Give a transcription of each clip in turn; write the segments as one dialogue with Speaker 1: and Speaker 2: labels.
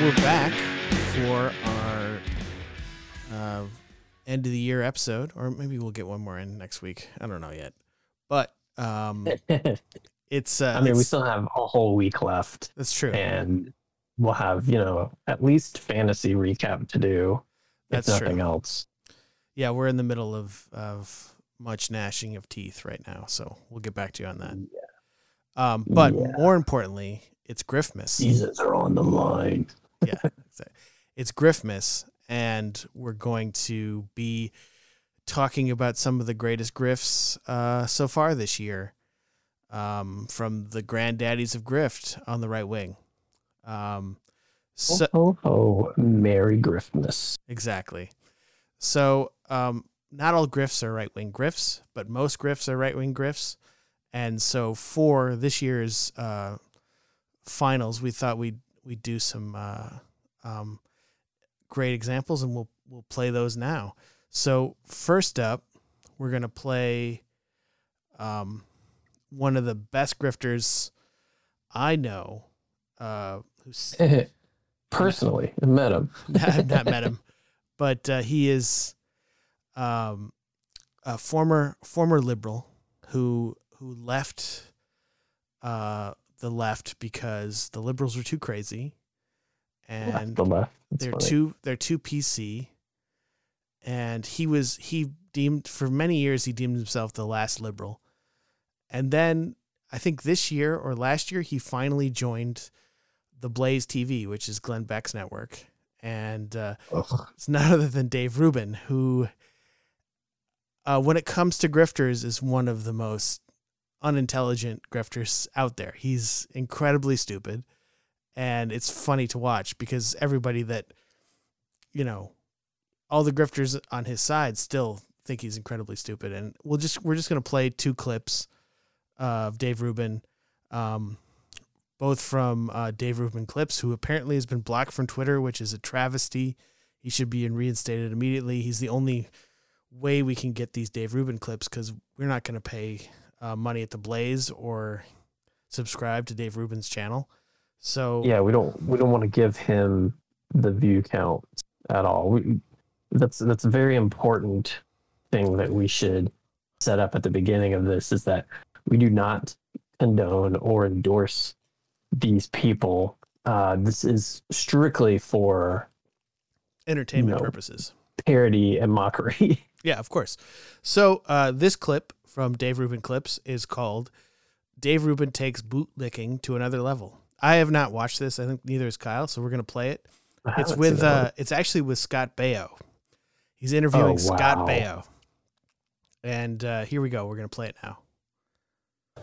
Speaker 1: we're back for our uh, end of the year episode, or maybe we'll get one more in next week. I don't know yet, but um, it's. Uh,
Speaker 2: I mean, we still have a whole week left,
Speaker 1: that's true.
Speaker 2: and we'll have you know at least fantasy recap to do. If
Speaker 1: That's true.
Speaker 2: nothing else.
Speaker 1: Yeah, we're in the middle of of much gnashing of teeth right now, so we'll get back to you on that. Um, but
Speaker 2: Yeah.
Speaker 1: more importantly, it's Griftmas.
Speaker 2: Seasons are on the line.
Speaker 1: Yeah, it's Griftmas, and we're going to be talking about some of the greatest grifts uh, so far this year um, from the granddaddies of grift on the right wing. Um, so,
Speaker 2: oh, oh, oh, Merry Griftmas.
Speaker 1: Exactly. So, um, not all grifts are right wing grifts, but most grifts are right wing grifts. And so, for this year's uh, finals, we thought we'd we'd do some uh, um, great examples, and we'll we'll play those now. So, first up, we're gonna play um, one of the best grifters I know, uh, who's
Speaker 2: Personally, I met him.
Speaker 1: I've not met him, but uh, he is um, a former former liberal who who left uh, the left because the liberals were too crazy,
Speaker 2: Left
Speaker 1: and
Speaker 2: the left. That's
Speaker 1: they're
Speaker 2: funny.
Speaker 1: too they're too PC. And he was he deemed for many years he deemed himself the last liberal, and then I think this year or last year he finally joined the Blaze TV, which is Glenn Beck's network, and uh, it's none other than Dave Rubin, who, uh, when it comes to grifters, is one of the most unintelligent grifters out there. He's incredibly stupid, and it's funny to watch because everybody that, you know, all the grifters on his side still think he's incredibly stupid. And we'll just we're just gonna play two clips of Dave Rubin. Um, both from uh, Dave Rubin Clips, who apparently has been blocked from Twitter, which is a travesty. He should be reinstated immediately. He's the only way we can get these Dave Rubin clips because we're not going to pay uh, money at the Blaze or subscribe to Dave Rubin's channel. So
Speaker 2: Yeah, we don't we don't want to give him the view count at all. We, that's that's a very important thing that we should set up at the beginning of this is that we do not condone or endorse these people. Uh, this is strictly for
Speaker 1: entertainment
Speaker 2: No.
Speaker 1: purposes.
Speaker 2: parody and mockery.
Speaker 1: Yeah, of course. So uh, this clip from Dave Rubin Clips is called "Dave Rubin takes bootlicking to another level." I have not watched this. I think neither is Kyle, so we're gonna play it.
Speaker 2: I
Speaker 1: It's with uh, it's actually with Scott Baio. He's interviewing
Speaker 2: Oh,
Speaker 1: Scott
Speaker 2: wow.
Speaker 1: Baio, and uh, here we go. We're gonna play it now.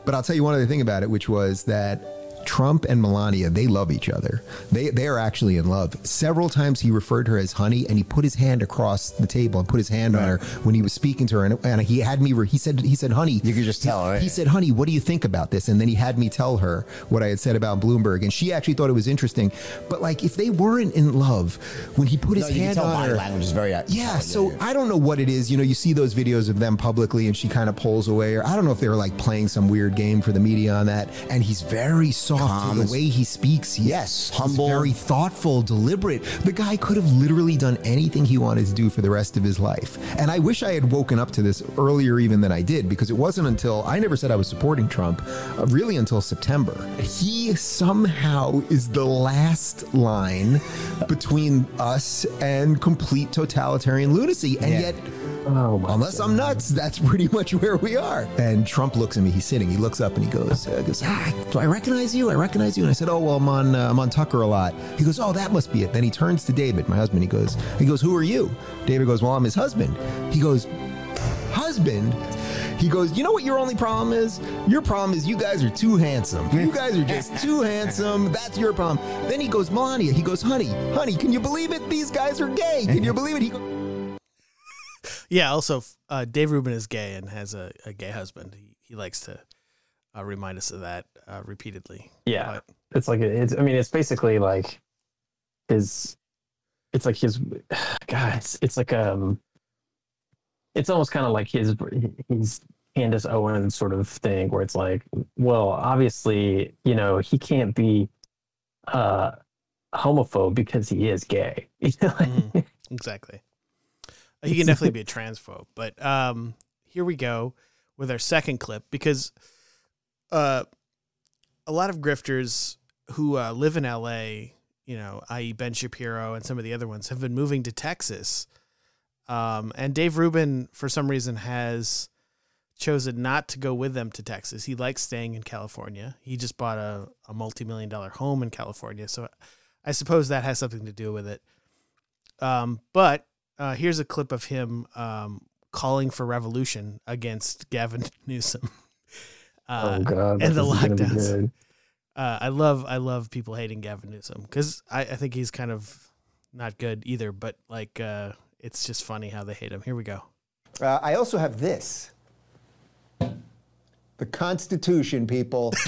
Speaker 3: But I'll tell you one other thing about it, which was that Trump and Melania, they love each other. They they are actually in love. Several times he referred to her as honey, and he put his hand across the table and put his hand on her when he was speaking to her, and, and he had me. Re- he said he said honey.
Speaker 4: You could just tell, right?
Speaker 3: He said, honey, what do you think about this? And then he had me tell her what I had said about Bloomberg, and she actually thought it was interesting. But like, if they weren't in love, when he put his
Speaker 4: No, can
Speaker 3: hand on her,
Speaker 4: language is very.
Speaker 3: yeah, so I don't know what it is. You know, you see those videos of them publicly and she kind of pulls away, or I don't know if they were like playing some weird game for the media on that. And he's very soft
Speaker 4: Calm
Speaker 3: to the way he speaks. He's,
Speaker 4: Yes, humble.
Speaker 3: very thoughtful, deliberate. The guy could have literally done anything he wanted to do for the rest of his life. And I wish I had woken up to this earlier even than I did, because it wasn't until I never said I was supporting Trump, uh, really until September. He somehow is the last line between us and complete totalitarian lunacy. And
Speaker 4: Yeah.
Speaker 3: yet,
Speaker 2: Oh
Speaker 3: Unless I'm nuts, that's pretty much where we are. And Trump looks at me. He's sitting. He looks up and he goes, uh, goes ah, "Do I recognize you? I recognize you." And I said, "Oh well, I'm on uh, I'm on Tucker a lot." He goes, "Oh, that must be it." Then he turns to David, my husband. He goes, "He goes, who are you?" David goes, "Well, I'm his husband." He goes, "Husband." He goes, you know what your only problem is? Your problem is you guys are too handsome. You guys are just too handsome. That's your problem. Then he goes, Melania. He goes, honey, honey, can you believe it? These guys are gay. Can you believe it? He goes,
Speaker 1: Yeah. Also, uh, Dave Rubin is gay and has a, a gay husband. He he likes to uh, remind us of that uh, repeatedly.
Speaker 2: Yeah.
Speaker 1: But-
Speaker 2: It's like it's. I mean, it's basically like his. It's like his. God, it's, it's like um. It's almost kind of like his. He's Candace Owens sort of thing, where it's like, well, obviously, you know, he can't be, uh, homophobe because he is gay. You know, like-
Speaker 1: Mhm. Exactly. He can definitely be a transphobe. But um, here we go with our second clip because uh, a lot of grifters who uh, live in LA, you know, i.e., Ben Shapiro and some of the other ones, have been moving to Texas. Um, and Dave Rubin, for some reason, has chosen not to go with them to Texas. He likes staying in California. He just bought a, a multi million dollar home in California. So I suppose that has something to do with it. Um, but uh, here's a clip of him um, calling for revolution against Gavin Newsom. Uh,
Speaker 2: oh god,
Speaker 1: and the
Speaker 2: this is gonna be
Speaker 1: lockdowns. uh, I love I love people hating Gavin Newsom because I, I think he's kind of not good either. But like uh, it's just funny how they hate him. Here we go.
Speaker 4: Uh, I also have this. The Constitution, people.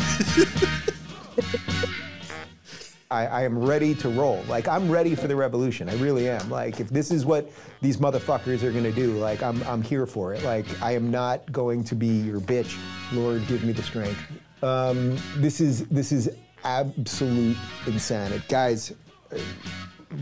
Speaker 4: I, I am ready to roll. Like I'm ready for the revolution. I really am. Like if this is what these motherfuckers are gonna do, like I'm I'm here for it. Like I am not going to be your bitch. Lord, give me the strength. Um, this is this is absolute insanity, guys.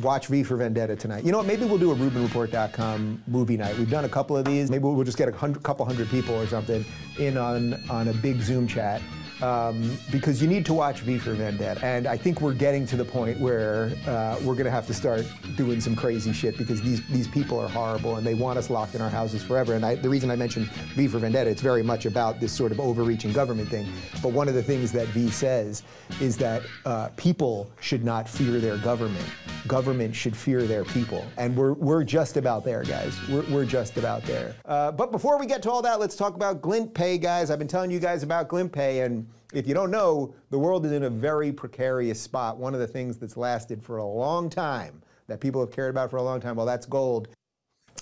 Speaker 4: watch V for Vendetta tonight. You know what? Maybe we'll do a RubinReport.com movie night. We've done a couple of these. Maybe we'll just get a hundred, couple hundred people or something in on on a big Zoom chat. Um, because you need to watch V for Vendetta, and I think we're getting to the point where uh, we're going to have to start doing some crazy shit because these these people are horrible and they want us locked in our houses forever. And I, the reason I mentioned V for Vendetta, it's very much about this sort of overreaching government thing. But one of the things that V says is that uh, people should not fear their government. Government should fear their people. And we're, we're just about there, guys. We're, we're just about there. Uh, but before we get to all that, let's talk about Glint Pay, guys. I've been telling you guys about Glint Pay, and if you don't know, the world is in a very precarious spot. One of the things that's lasted for a long time, that people have cared about for a long time, well, that's gold.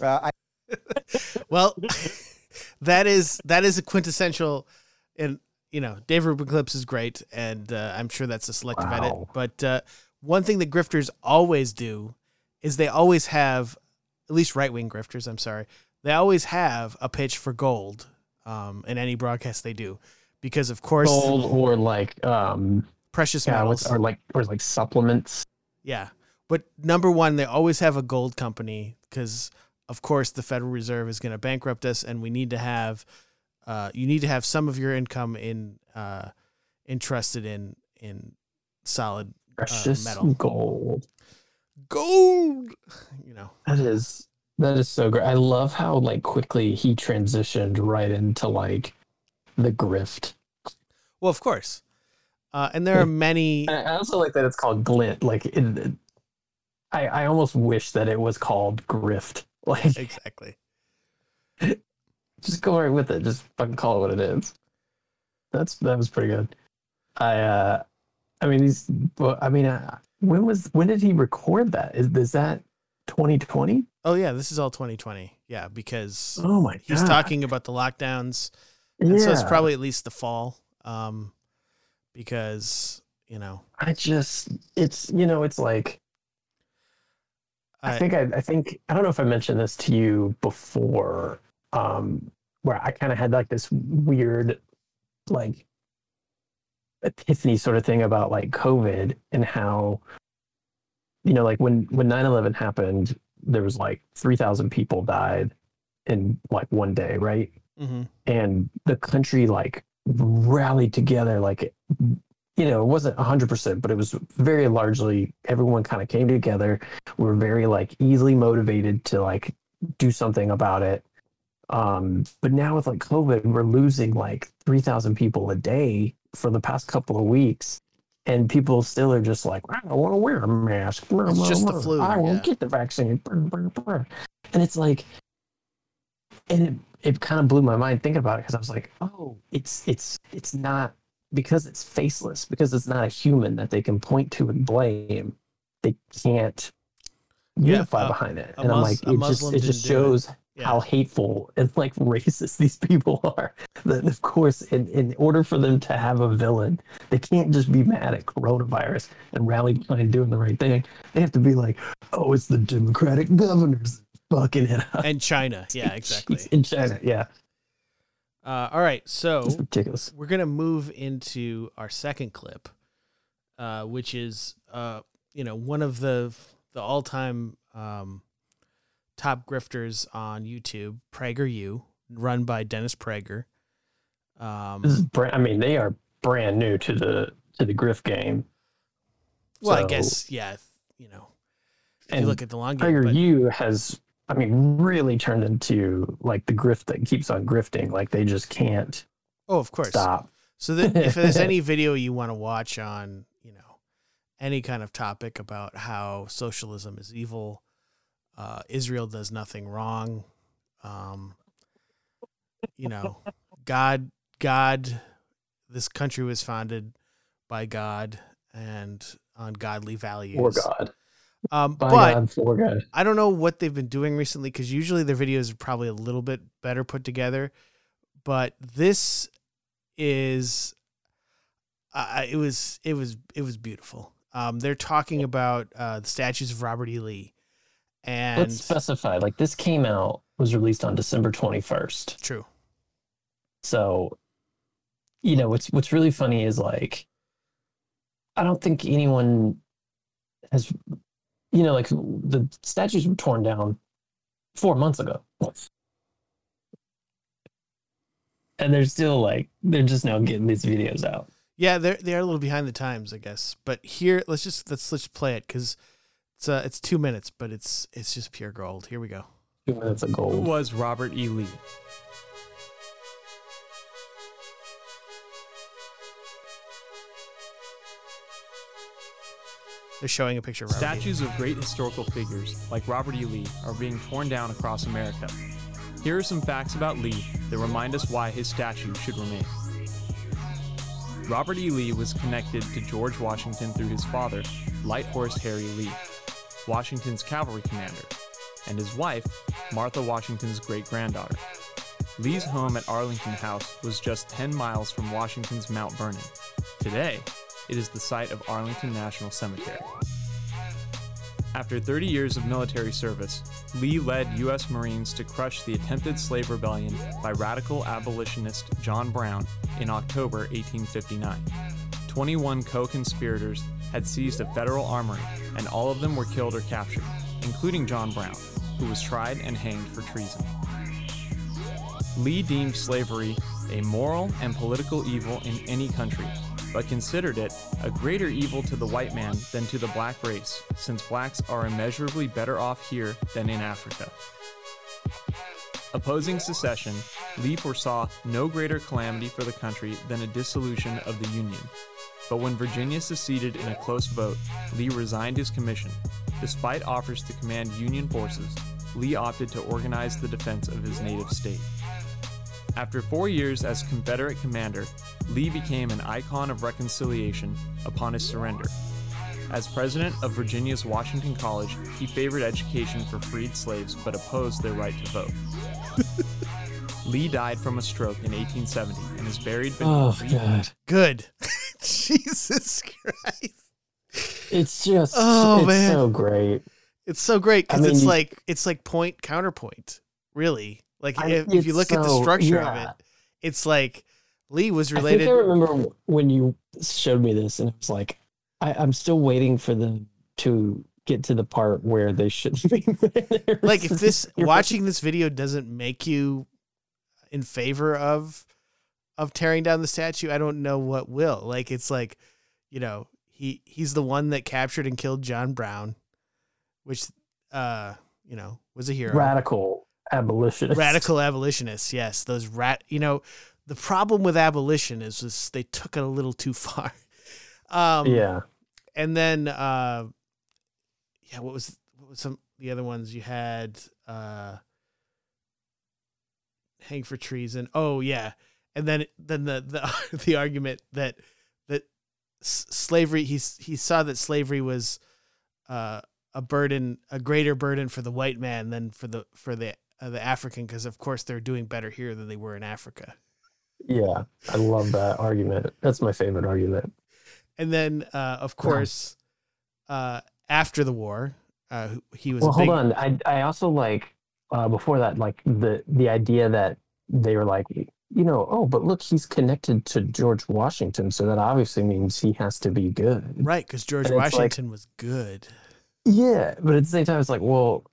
Speaker 4: Uh, I
Speaker 1: Well, that is that is a quintessential, and you know, Dave Rubin clips is great, and uh, I'm sure that's a selective edit. But uh, one thing that grifters always do is they always have, at least right wing grifters. I'm sorry, they always have a pitch for gold um, in any broadcast they do, because of course
Speaker 2: Gold or like um
Speaker 1: precious
Speaker 2: yeah,
Speaker 1: metals.
Speaker 2: or like or like supplements.
Speaker 1: Yeah. But number one, they always have a gold company because, of course, the Federal Reserve is going to bankrupt us, and we need to have, uh, you need to have some of your income in, uh, entrusted in in solid
Speaker 2: Precious
Speaker 1: metal.
Speaker 2: gold.
Speaker 1: gold. You know,
Speaker 2: That is that is so great. I love how like quickly he transitioned right into like the grift.
Speaker 1: Well, of course, uh, and there are many.
Speaker 2: I also like that it's called glint. Like it, I I almost wish that it was called grift. Like
Speaker 1: exactly.
Speaker 2: just go right with it. Just fucking call it what it is. That's that was pretty good. I uh I mean he's well, I mean uh, when was when did he record that? Is is that 2020?
Speaker 1: Oh yeah, this is all 2020. Yeah, because
Speaker 2: Oh my god.
Speaker 1: he's talking about the lockdowns.
Speaker 2: Yeah.
Speaker 1: So it's probably at least the fall. Um, because you know,
Speaker 2: I just it's you know it's like I,
Speaker 1: I-
Speaker 2: think I, I think I don't know if I mentioned this to you before, um, where I kind of had like this weird, like, epiphany sort of thing about like COVID and how, you know, like when when 9/11 happened, there was like three thousand people died in like one day, right?
Speaker 1: mhm.
Speaker 2: and the country like rallied together like you know it wasn't 100% but it was very largely everyone kind of came together. We were very like easily motivated to like do something about it. Um but now with like covid we're losing like 3000 people a day for the past couple of weeks. And people still are just like i don't want to wear a mask.
Speaker 1: It's just the flu,
Speaker 2: i won't get the vaccine. And it's like and it, it kind of blew my mind thinking about it because I was like, oh, it's it's it's not because it's faceless because it's not a human that they can point to and blame. They can't
Speaker 1: Yeah,
Speaker 2: unify
Speaker 1: a-
Speaker 2: behind it, and I'm like, it just it just
Speaker 1: didn't it.
Speaker 2: shows
Speaker 1: Yeah.
Speaker 2: how hateful and like racist these people are. That of course, in in order for them to have a villain, they can't just be mad at coronavirus and rally behind doing the right thing. They have to be like, oh, it's the Democratic governors fucking it up.
Speaker 1: and China. Yeah, exactly.
Speaker 2: in China, yeah.
Speaker 1: Uh, all right, so we're gonna move into our second clip, uh, which is uh, you know one of the the all time um, top grifters on YouTube, Prager U, run by Dennis Prager. Um,
Speaker 2: This is brand, I mean, they are brand new to the to the grift game.
Speaker 1: well, I guess yeah, you know, if you look at the long game,
Speaker 2: Tiger
Speaker 1: but,
Speaker 2: U has, I mean, really turned into like the grift that keeps on grifting. Like they just can't
Speaker 1: oh, of course.
Speaker 2: stop.
Speaker 1: So that if there's any video you want to watch on, you know, any kind of topic about how socialism is evil, uh, Israel does nothing wrong, um, you know, God, God, this country was founded by God and on godly values.
Speaker 2: For God,
Speaker 1: Um,
Speaker 2: by
Speaker 1: but
Speaker 2: God, for God.
Speaker 1: I don't know what they've been doing recently because usually their videos are probably a little bit better put together, but this is, uh, it was it was it was beautiful. Um, they're talking about uh, the statues of Robert E. Lee, and
Speaker 2: Let's specify. Like this came out was released on December twenty first.
Speaker 1: true.
Speaker 2: So, you know, what's what's really funny is like, I don't think anyone has, you know, like the statues were torn down four months ago, and they're still like they're just now getting these videos out.
Speaker 1: Yeah, they're they are a little behind the times, I guess. But here, let's just let's let's play it because it's uh, it's two minutes, but it's it's just pure gold. Here we go.
Speaker 2: Two minutes of gold.
Speaker 5: Who was Robert E. Lee?
Speaker 1: They're showing a picture of Robert E.
Speaker 5: Statues of great historical figures like Robert E. Lee are being torn down across America. Here are some facts about Lee that remind us why his statue should remain. Robert E. Lee was connected to George Washington through his father, Light Horse Harry Lee, Washington's cavalry commander, and his wife, Martha Washington's great granddaughter. Lee's home at Arlington House was just 10 miles from Washington's Mount Vernon. Today, it is the site of Arlington National Cemetery. After 30 years of military service, Lee led U.S. Marines to crush the attempted slave rebellion by radical abolitionist John Brown in October 1859. 21 co conspirators had seized a federal armory, and all of them were killed or captured, including John Brown, who was tried and hanged for treason. Lee deemed slavery a moral and political evil in any country, but considered it a greater evil to the white man than to the black race, since blacks are immeasurably better off here than in Africa. Opposing secession, Lee foresaw no greater calamity for the country than a dissolution of the Union. But when Virginia seceded in a close vote, Lee resigned his commission. Despite offers to command Union forces, Lee opted to organize the defense of his native state. After four years as Confederate commander, Lee became an icon of reconciliation upon his surrender. As president of Virginia's Washington College, he favored education for freed slaves but opposed their right to vote. Lee died from a stroke in 1870 and is buried beneath
Speaker 2: Oh
Speaker 5: three-
Speaker 2: god,
Speaker 1: Good. Jesus Christ.
Speaker 2: it's just
Speaker 1: Oh,
Speaker 2: it's
Speaker 1: man.
Speaker 2: so great.
Speaker 1: It's so great
Speaker 2: I
Speaker 1: because it's
Speaker 2: mean-
Speaker 1: like it's like point counterpoint, really. Like
Speaker 2: I-
Speaker 1: if, if you look at the
Speaker 2: so-
Speaker 1: structure of it, it's like Lee was
Speaker 2: I think
Speaker 1: related.
Speaker 2: I remember when you showed me this, and it was like, I, I'm still waiting for them to get to the part where they should be. there.
Speaker 1: like if this watching this video doesn't make you in favor of of tearing down the statue, I don't know what will. Like it's like, you know, he he's the one that captured and killed John Brown, which uh, you know, was a hero.
Speaker 2: radical abolitionist,
Speaker 1: radical abolitionists yes. Those rat you know the problem with abolition is just they took it a little too far. Um
Speaker 2: Yeah,
Speaker 1: and then uh yeah what was what was some the other ones you had uh hang for treason. Oh yeah. And then then the the the argument that that slavery he's he saw that slavery was uh a burden a greater burden for the white man than for the for the uh, the African because of course they're doing better here than they were in Africa
Speaker 2: yeah. I love that argument. That's my favorite argument.
Speaker 1: and then uh of course uh after the war uh he was
Speaker 2: Well,
Speaker 1: big
Speaker 2: hold on. I I also like uh, before that, like the the idea that they were like you know, oh, but look, he's connected to George Washington, so that obviously means he has to be good.
Speaker 1: Right, because George
Speaker 2: And it's like-
Speaker 1: Washington was good.
Speaker 2: Yeah, but at the same time, it's like, well,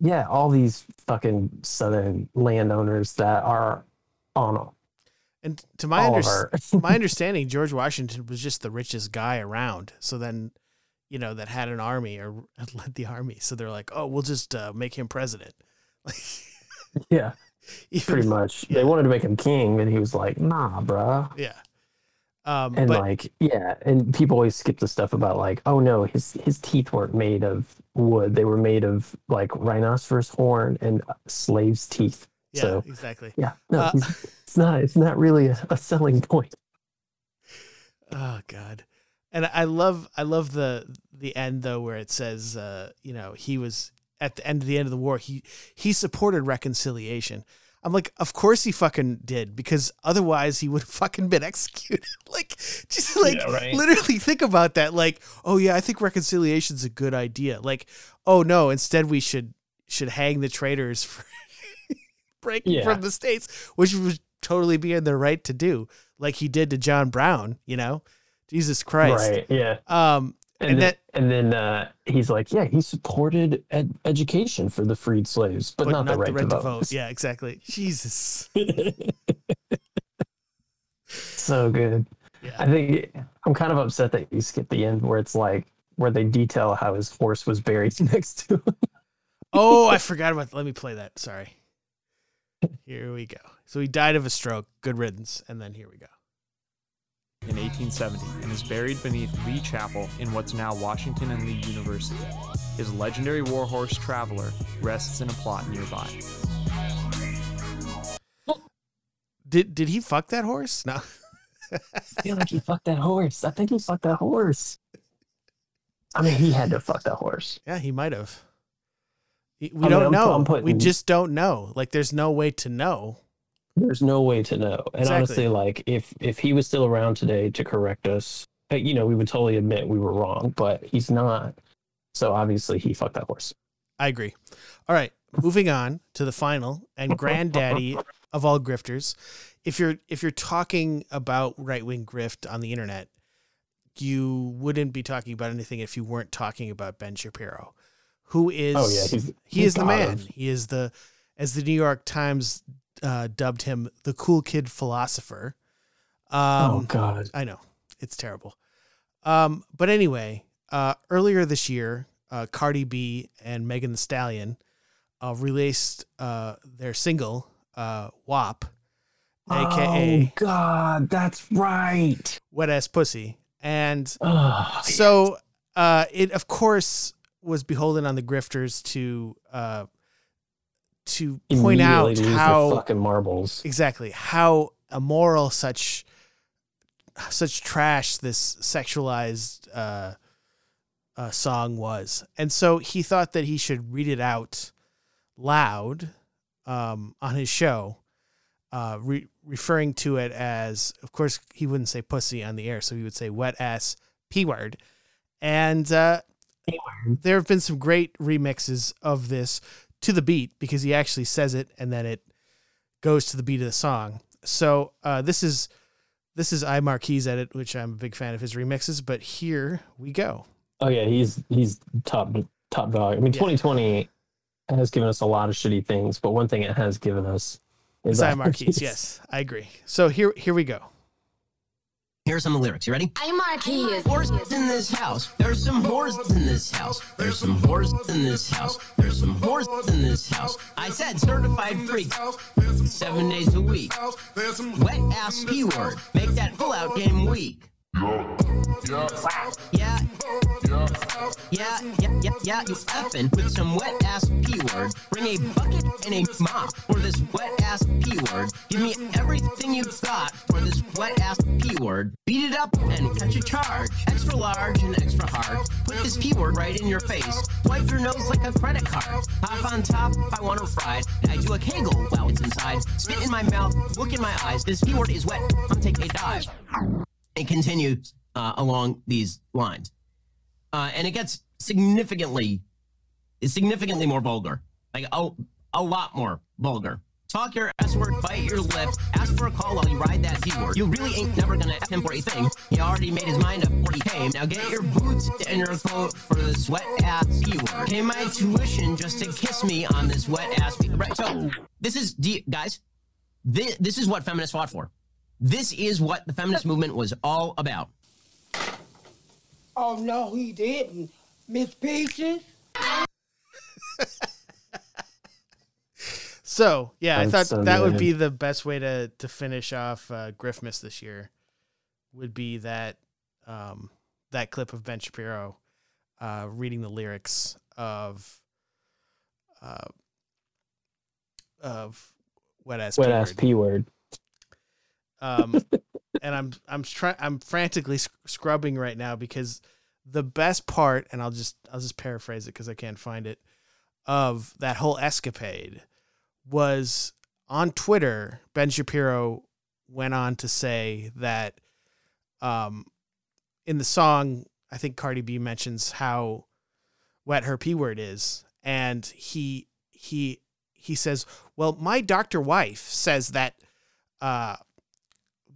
Speaker 2: yeah, all these fucking southern landowners that are on
Speaker 1: And to my under- my understanding, George Washington was just the richest guy around. So then, you know, that had an army or led the army. So they're like, oh, we'll just uh, make him president.
Speaker 2: Yeah,
Speaker 1: even-
Speaker 2: pretty much.
Speaker 1: Yeah.
Speaker 2: They wanted to make him king, and he was like, nah, bruh.
Speaker 1: Yeah. Um,
Speaker 2: And
Speaker 1: but
Speaker 2: like, yeah, and people always skip the stuff about like, oh no, his his teeth weren't made of wood; they were made of like rhinoceros horn and slaves' teeth.
Speaker 1: yeah,
Speaker 2: so-
Speaker 1: exactly.
Speaker 2: Yeah, no,
Speaker 1: Uh,
Speaker 2: it's not. It's not really a, a selling point.
Speaker 1: Oh God. And I love I love the the end though where it says uh, you know, he was at the end of the end of the war, he he supported reconciliation. I'm like, of course he fucking did, because otherwise he would have fucking been executed. like just like
Speaker 2: Yeah, right.
Speaker 1: literally think about that. Like, oh yeah, I think reconciliation's a good idea. Like, oh no, instead we should should hang the traitors for breaking
Speaker 2: Yeah.
Speaker 1: from the states, which would totally be in their right to do, like he did to John Brown, you know? Jesus Christ.
Speaker 2: Right? Yeah.
Speaker 1: Um
Speaker 2: And,
Speaker 1: And
Speaker 2: then,
Speaker 1: that-
Speaker 2: and then uh, he's like, yeah, he supported ed- education for the freed slaves, but, not, the right, to, vote.
Speaker 1: Yeah, exactly. Jesus.
Speaker 2: so good.
Speaker 1: Yeah.
Speaker 2: I think I'm kind of upset that you skipped the end where it's like where they detail how his horse was buried next to him.
Speaker 1: Oh, I forgot about let me play that. Sorry. Here we go. So he died of a stroke. Good riddance. And then here we go.
Speaker 5: In 1870 and is buried beneath Lee Chapel in what's now Washington and Lee University. His legendary warhorse Traveler rests in a plot nearby.
Speaker 1: Did did he fuck that horse? No.
Speaker 2: I feel like he fucked that horse. I think he fucked that horse. I mean, he had to fuck that horse.
Speaker 1: Yeah, he might have. We
Speaker 2: I
Speaker 1: don't
Speaker 2: I'm
Speaker 1: know.
Speaker 2: I'm
Speaker 1: we just don't know. Like there's no way to know.
Speaker 2: There's no way to know. And
Speaker 1: Exactly.
Speaker 2: honestly, like if if he was still around today to correct us, uh, you know, we would totally admit we were wrong. But he's not. So obviously, he fucked that horse.
Speaker 1: I agree. All right, moving on to the final and granddaddy of all grifters. If you're if you're talking about right wing grift on the internet, you wouldn't be talking about anything if you weren't talking about Ben Shapiro, who is
Speaker 2: Oh yeah, he's
Speaker 1: he is the man.
Speaker 2: of-
Speaker 1: He is the as the New York Times uh, dubbed him the cool kid philosopher. Um,
Speaker 2: oh God.
Speaker 1: I know it's terrible. Um, but anyway, uh, earlier this year, uh, Cardi B and Megan Thee Stallion uh, released uh, their single uh, "WAP," aka
Speaker 2: Oh God, that's right.
Speaker 1: "Wet Ass Pussy," and
Speaker 2: Oh,
Speaker 1: so uh, it of course was beholden on the grifters to uh, to point out how
Speaker 2: fucking marbles.
Speaker 1: exactly. How immoral such such trash this sexualized uh, uh, song was, and so he thought that he should read it out loud um, on his show, uh, re- referring to it as, of course, he wouldn't say pussy on the air, so he would say wet ass p word, and uh, there have been some great remixes of this to the beat because he actually says it and then it goes to the beat of the song. So uh, this is this is iMarkkeyz edit, which I'm a big fan of his remixes. But here we go.
Speaker 2: Oh yeah, he's he's top top dog. I mean,
Speaker 1: Yeah.
Speaker 2: 2020 has given us a lot of shitty things, but one thing it has given us is iMarkkeyz.
Speaker 1: Yes, I agree. So here here we go.
Speaker 6: Here's some of the lyrics. You ready?
Speaker 7: I'm Marquis.
Speaker 6: Horses in this house. There's some whores in this house. There's some whores in this house. There's some whores in this house. I said certified freak. Seven days a week. Wet ass P word. Make that pull out game weak. Yeah. Yeah. Yeah, yeah, yeah, yeah, you effing with some wet ass P word. Bring a bucket and a mop for this wet ass P word. Give me everything you've got for this wet ass P word. Beat it up and catch a charge. Extra large and extra hard. Put this P word right in your face. Wipe your nose like a credit card. Hop on top I want to ride. I do a kegel while it's inside. Spit in my mouth, look in my eyes. This P word is wet. I'm taking a dive. It continues uh, along these lines uh, and it gets significantly, significantly more vulgar, like a, a lot more vulgar talk your S word, bite your lip, ask for a call while you ride that Z word. You really ain't never gonna F him for a thing. He already made his mind up 40k. Now get your boots and your coat for the sweat ass Z word. Pay my tuition just to kiss me on this wet ass. B- Right, so this is, guys, this, this is what feminists fought for. This is what the feminist movement was all about.
Speaker 7: Oh no, he didn't. Miss Peaches.
Speaker 1: So yeah, I thought
Speaker 2: so
Speaker 1: that would be the best way to to finish off uh, Griftmas this year. Would be that um, that clip of Ben Shapiro uh, reading the lyrics of uh, of wet ass
Speaker 2: Wet ass p word.
Speaker 1: Um, and I'm I'm trying I'm frantically sc- scrubbing right now because the best part, and I'll just I'll just paraphrase it because I can't find it, of that whole escapade was on Twitter. Ben Shapiro went on to say that, um, in the song, I think Cardi B mentions how wet her p word is, and he he he says, "Well, my doctor wife says that." Uh,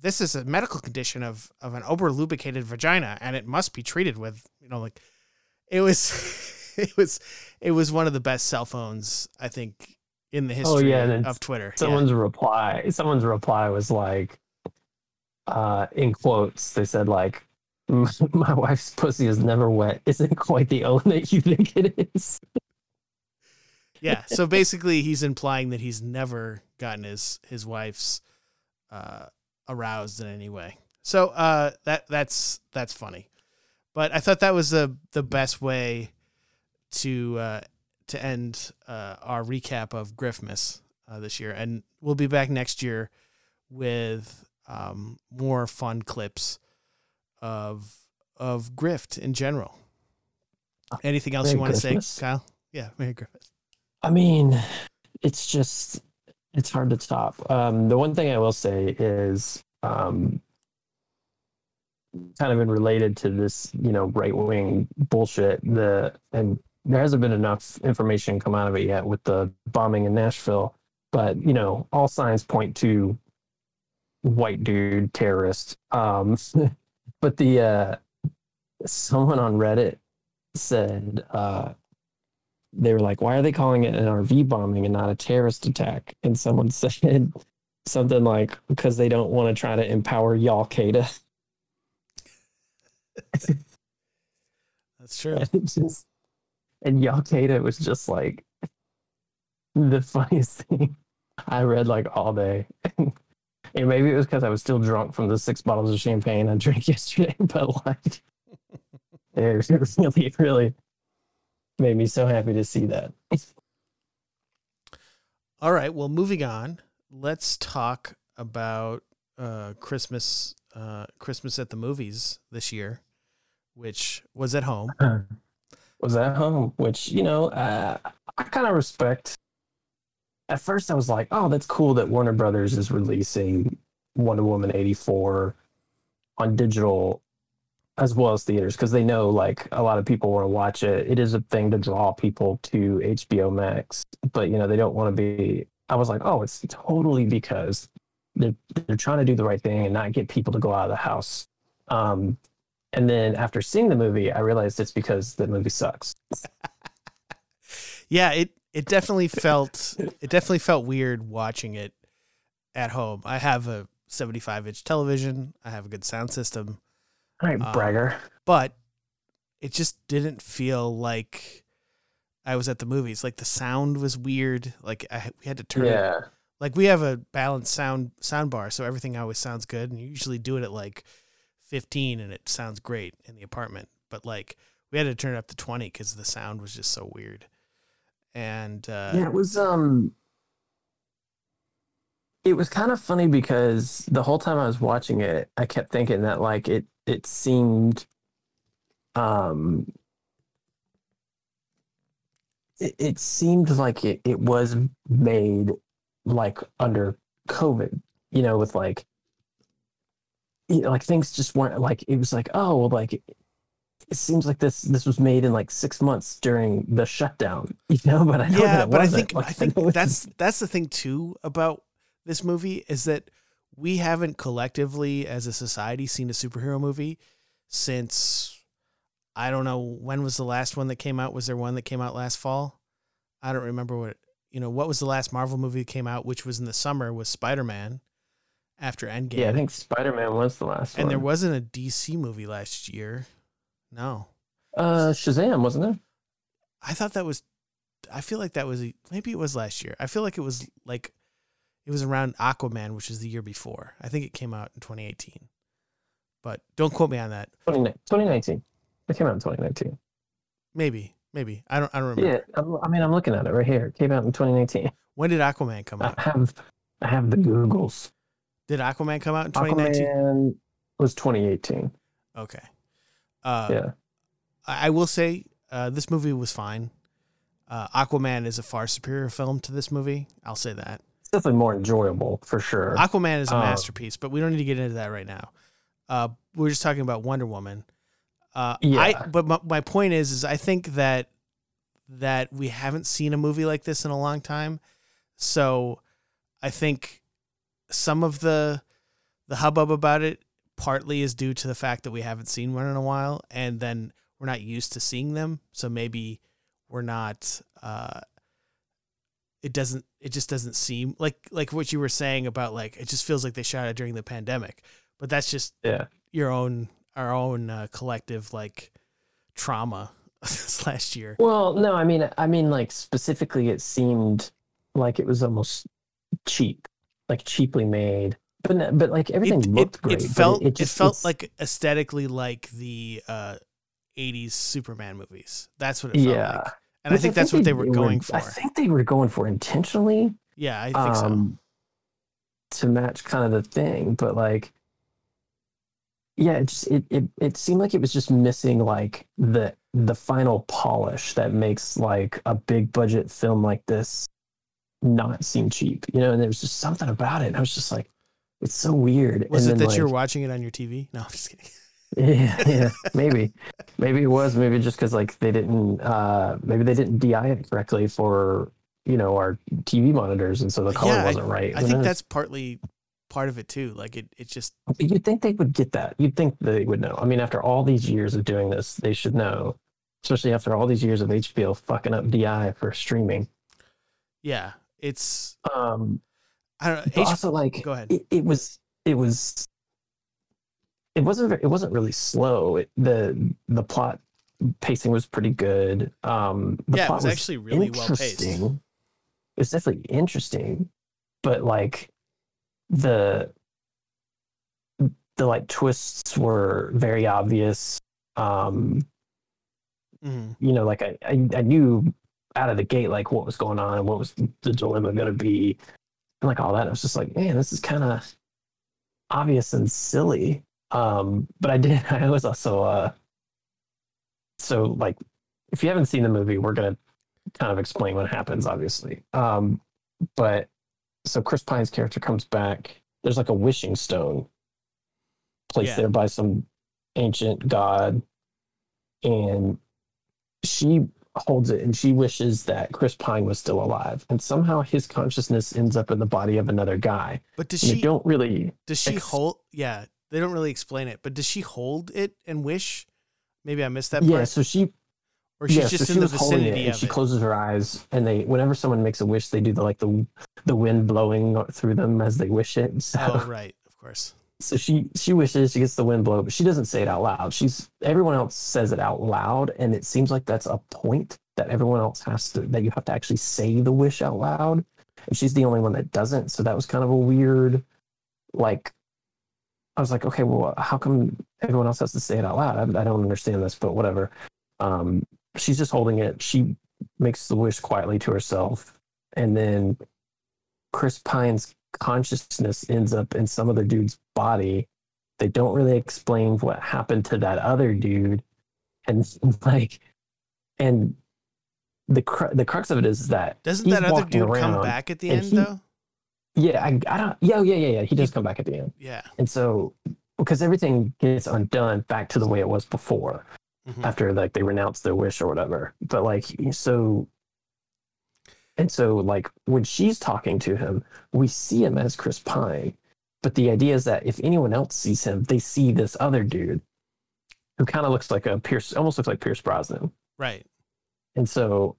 Speaker 1: this is a medical condition of of an over lubricated vagina and it must be treated with you know like it was it was it was one of the best cell phones i think in the
Speaker 2: Oh,
Speaker 1: history
Speaker 2: yeah,
Speaker 1: of twitter Yeah.
Speaker 2: Someone's reply. Someone's reply was like, uh, in quotes, they said like, "My wife's pussy is never wet. Isn't quite the own that you think it is."
Speaker 1: yeah so basically he's implying that he's never gotten his his wife's uh aroused in any way. So uh that that's that's funny. But i thought that was the the best way to uh to end uh our recap of griftmas uh, this year. And we'll be back next year with um more fun clips of of grift in general. Anything else
Speaker 2: Merry
Speaker 1: you want to say kyle? Yeah merry griffith
Speaker 2: I mean, it's just it's hard to top. Um, the one thing I will say is um, kind of in related to this, you know, right wing bullshit. The and there hasn't been enough information come out of it yet with the bombing in Nashville, but you know, all signs point to white dude terrorist. Um, but the uh, someone on Reddit said. Uh, they were like, why are they calling it an RV bombing and not a terrorist attack? And someone said something like, because they don't want to try to empower Al Qaeda.
Speaker 1: that's true
Speaker 2: And just, and Al Qaeda was just like the funniest thing I read like all day. And maybe it was because I was still drunk from the six bottles of champagne I drank yesterday, but like, it really, really made me so happy to see that.
Speaker 1: All right. Well, moving on. Let's talk about uh, Christmas. Uh, Christmas at the movies this year, which was at home.
Speaker 2: was at home, which you know uh, I kind of respect. At first, I was like, "Oh, that's cool that Warner Brothers is releasing Wonder Woman eighty four on digital as well as theaters because they know like a lot of people want to watch it. It is a thing to draw people to HBO Max, but you know they don't want to be. I was like, "Oh, it's totally because they're they're trying to do the right thing and not get people to go out of the house." Um, and then after seeing the movie, I realized it's because the movie sucks.
Speaker 1: Yeah, it it definitely felt it definitely felt weird watching it at home. I have a 75 inch television. I have a good sound system,
Speaker 2: All right,
Speaker 1: Uh,
Speaker 2: bragger.
Speaker 1: but it just didn't feel like I was at the movies. Like the sound was weird. Like I, we had to turn it
Speaker 2: Yeah.
Speaker 1: like we have a balanced sound sound bar so everything always sounds good and you usually do it at like 15 and it sounds great in the apartment but like we had to turn it up to 20 because the sound was just so weird and uh
Speaker 2: yeah, it was um it was kind of funny because the whole time I was watching it, I kept thinking that like it it seemed um it, it seemed like it, it was made like under COVID, you know, with like you know, like things just weren't like it was like, oh well, like it seems like this this was made in like six months during the shutdown, you know. But I know that
Speaker 1: yeah,
Speaker 2: it
Speaker 1: but I
Speaker 2: wasn't.
Speaker 1: think
Speaker 2: Like,
Speaker 1: I think that's that's the thing too about this movie is that we haven't collectively as a society seen a superhero movie since I don't know when was the last one that came out. Was there one that came out last fall? I don't remember what you know. What was the last Marvel movie that came out, which was in the summer, was Spider Man after Endgame.
Speaker 2: yeah, I think Spider Man was the last one.
Speaker 1: and
Speaker 2: one.
Speaker 1: there wasn't a DC movie last year. No,
Speaker 2: uh Shazam, wasn't there?
Speaker 1: I thought that was. I feel like that was maybe it was last year. I feel like it was like it was around Aquaman, which is the year before. I think it came out in 2018, but don't quote me on that.
Speaker 2: 2019. It came out in 2019.
Speaker 1: Maybe, maybe I don't. I don't remember.
Speaker 2: Yeah, I'm, mean, I'm looking at it right here. It came out in 2019.
Speaker 1: When did Aquaman come out?
Speaker 2: I have, I have the Googles.
Speaker 1: Did Aquaman come out in 2019?
Speaker 2: Aquaman was 2018.
Speaker 1: Okay. Uh,
Speaker 2: yeah,
Speaker 1: I I will say uh, this movie was fine. Uh, Aquaman is a far superior film to this movie. I'll say that.
Speaker 2: Definitely more enjoyable for sure.
Speaker 1: Aquaman is a
Speaker 2: Uh,
Speaker 1: masterpiece, but we don't need to get into that right now. Uh, we're just talking about Wonder Woman. Uh, I,
Speaker 2: Yeah.
Speaker 1: but my, my point is, is I think that that we haven't seen a movie like this in a long time. So I think some of the the hubbub about it partly is due to the fact that we haven't seen one in a while, and then we're not used to seeing them. So maybe we're not. Uh, it doesn't. It just doesn't seem like like what you were saying about like it just feels like they shot it during the pandemic. But that's just
Speaker 2: yeah,
Speaker 1: your own our own uh, collective like trauma this last year.
Speaker 2: Well, no, I mean, I mean, like specifically, it seemed like it was almost cheap, like cheaply made. But no- but like everything
Speaker 1: it,
Speaker 2: looked
Speaker 1: it,
Speaker 2: great.
Speaker 1: it felt it,
Speaker 2: it, just
Speaker 1: felt like aesthetically like the uh 80s Superman movies. That's what it felt
Speaker 2: yeah.
Speaker 1: like. And I think that's what they were
Speaker 2: were-
Speaker 1: going for.
Speaker 2: I think they were going for intentionally.
Speaker 1: yeah, I think so.
Speaker 2: um, to match kind of the thing, but like, yeah, it just it, it it seemed like it was just missing like the the final polish that makes like a big budget film like this not seem cheap, you know. And there was just something about it. I was just like, it's so weird.
Speaker 1: Was
Speaker 2: and
Speaker 1: it
Speaker 2: then,
Speaker 1: that you're watching it on your TV? No, I'm just kidding.
Speaker 2: yeah, yeah, maybe, maybe it was maybe just because like they didn't, uh, maybe they didn't DI it correctly for you know our TV monitors, and so the color
Speaker 1: Yeah,
Speaker 2: wasn't right.
Speaker 1: I
Speaker 2: Who
Speaker 1: think
Speaker 2: knows?
Speaker 1: that's partly part of it too. Like it it just
Speaker 2: You'd think they would get that. You'd think they would know. I mean, after all these years of doing this, they should know. Especially after all these years of HBO fucking up DI for streaming.
Speaker 1: yeah, it's
Speaker 2: Um,
Speaker 1: I don't know. H-
Speaker 2: also, like,
Speaker 1: go ahead.
Speaker 2: It, it was, it was, it wasn't, it wasn't really slow. It, the the plot pacing was pretty good. Um, the
Speaker 1: yeah, it
Speaker 2: plot
Speaker 1: was actually really well paced.
Speaker 2: It's definitely interesting, but like the the like twists were very obvious. Um,
Speaker 1: Mhm.
Speaker 2: you know, like I, I I knew out of the gate like what was going on and what was the dilemma going to be, and like all that. I was just like, man, this is kind of obvious and silly. Um, but I did. I was also uh, so like if you haven't seen the movie, we're gonna kind of explain what happens, obviously. Um, but so Chris Pine's character comes back. There's like a wishing stone placed
Speaker 1: Yeah.
Speaker 2: there by some ancient god, and she holds it and she wishes that Chris Pine was still alive. And somehow his consciousness ends up in the body of another guy.
Speaker 1: But does
Speaker 2: And
Speaker 1: she
Speaker 2: don't really
Speaker 1: does she
Speaker 2: ex-
Speaker 1: hold yeah, they don't really explain it, but does she hold it and wish? Maybe I missed that
Speaker 2: Yeah, so she
Speaker 1: or she's
Speaker 2: yeah,
Speaker 1: just
Speaker 2: so
Speaker 1: in
Speaker 2: she
Speaker 1: the
Speaker 2: holding it
Speaker 1: vicinity
Speaker 2: and she
Speaker 1: it.
Speaker 2: closes her eyes and they whenever someone makes a wish they do the like the the wind blowing through them as they wish it. So
Speaker 1: Oh right, of course.
Speaker 2: so she she wishes she gets the wind blow, but she doesn't say it out loud. She's everyone else says it out loud, and it seems like that's a point that everyone else has to that you have to actually say the wish out loud, and she's the only one that doesn't. So that was kind of a weird, like, I was like, okay, well, how come everyone else has to say it out loud? I, I don't understand this, but whatever. Um, she's just holding it. She makes the wish quietly to herself, and then Chris Pine's consciousness ends up in some other dude's body. They don't really explain what happened to that other dude, and like, and the cru- the crux of it is that
Speaker 1: Doesn't that other dude come back at the end
Speaker 2: he-
Speaker 1: though?
Speaker 2: Yeah, I, I don't. Yeah, yeah, yeah, yeah. He does come back at the end,
Speaker 1: Yeah.
Speaker 2: and so because everything gets undone back to the way it was before.
Speaker 1: Mhm.
Speaker 2: after like they renounce their wish or whatever. But like so and so like when she's talking to him, we see him as Chris Pine. But the idea is that if anyone else sees him, they see this other dude who kind of looks like a Pierce almost looks like Pierce Brosnan.
Speaker 1: Right.
Speaker 2: And so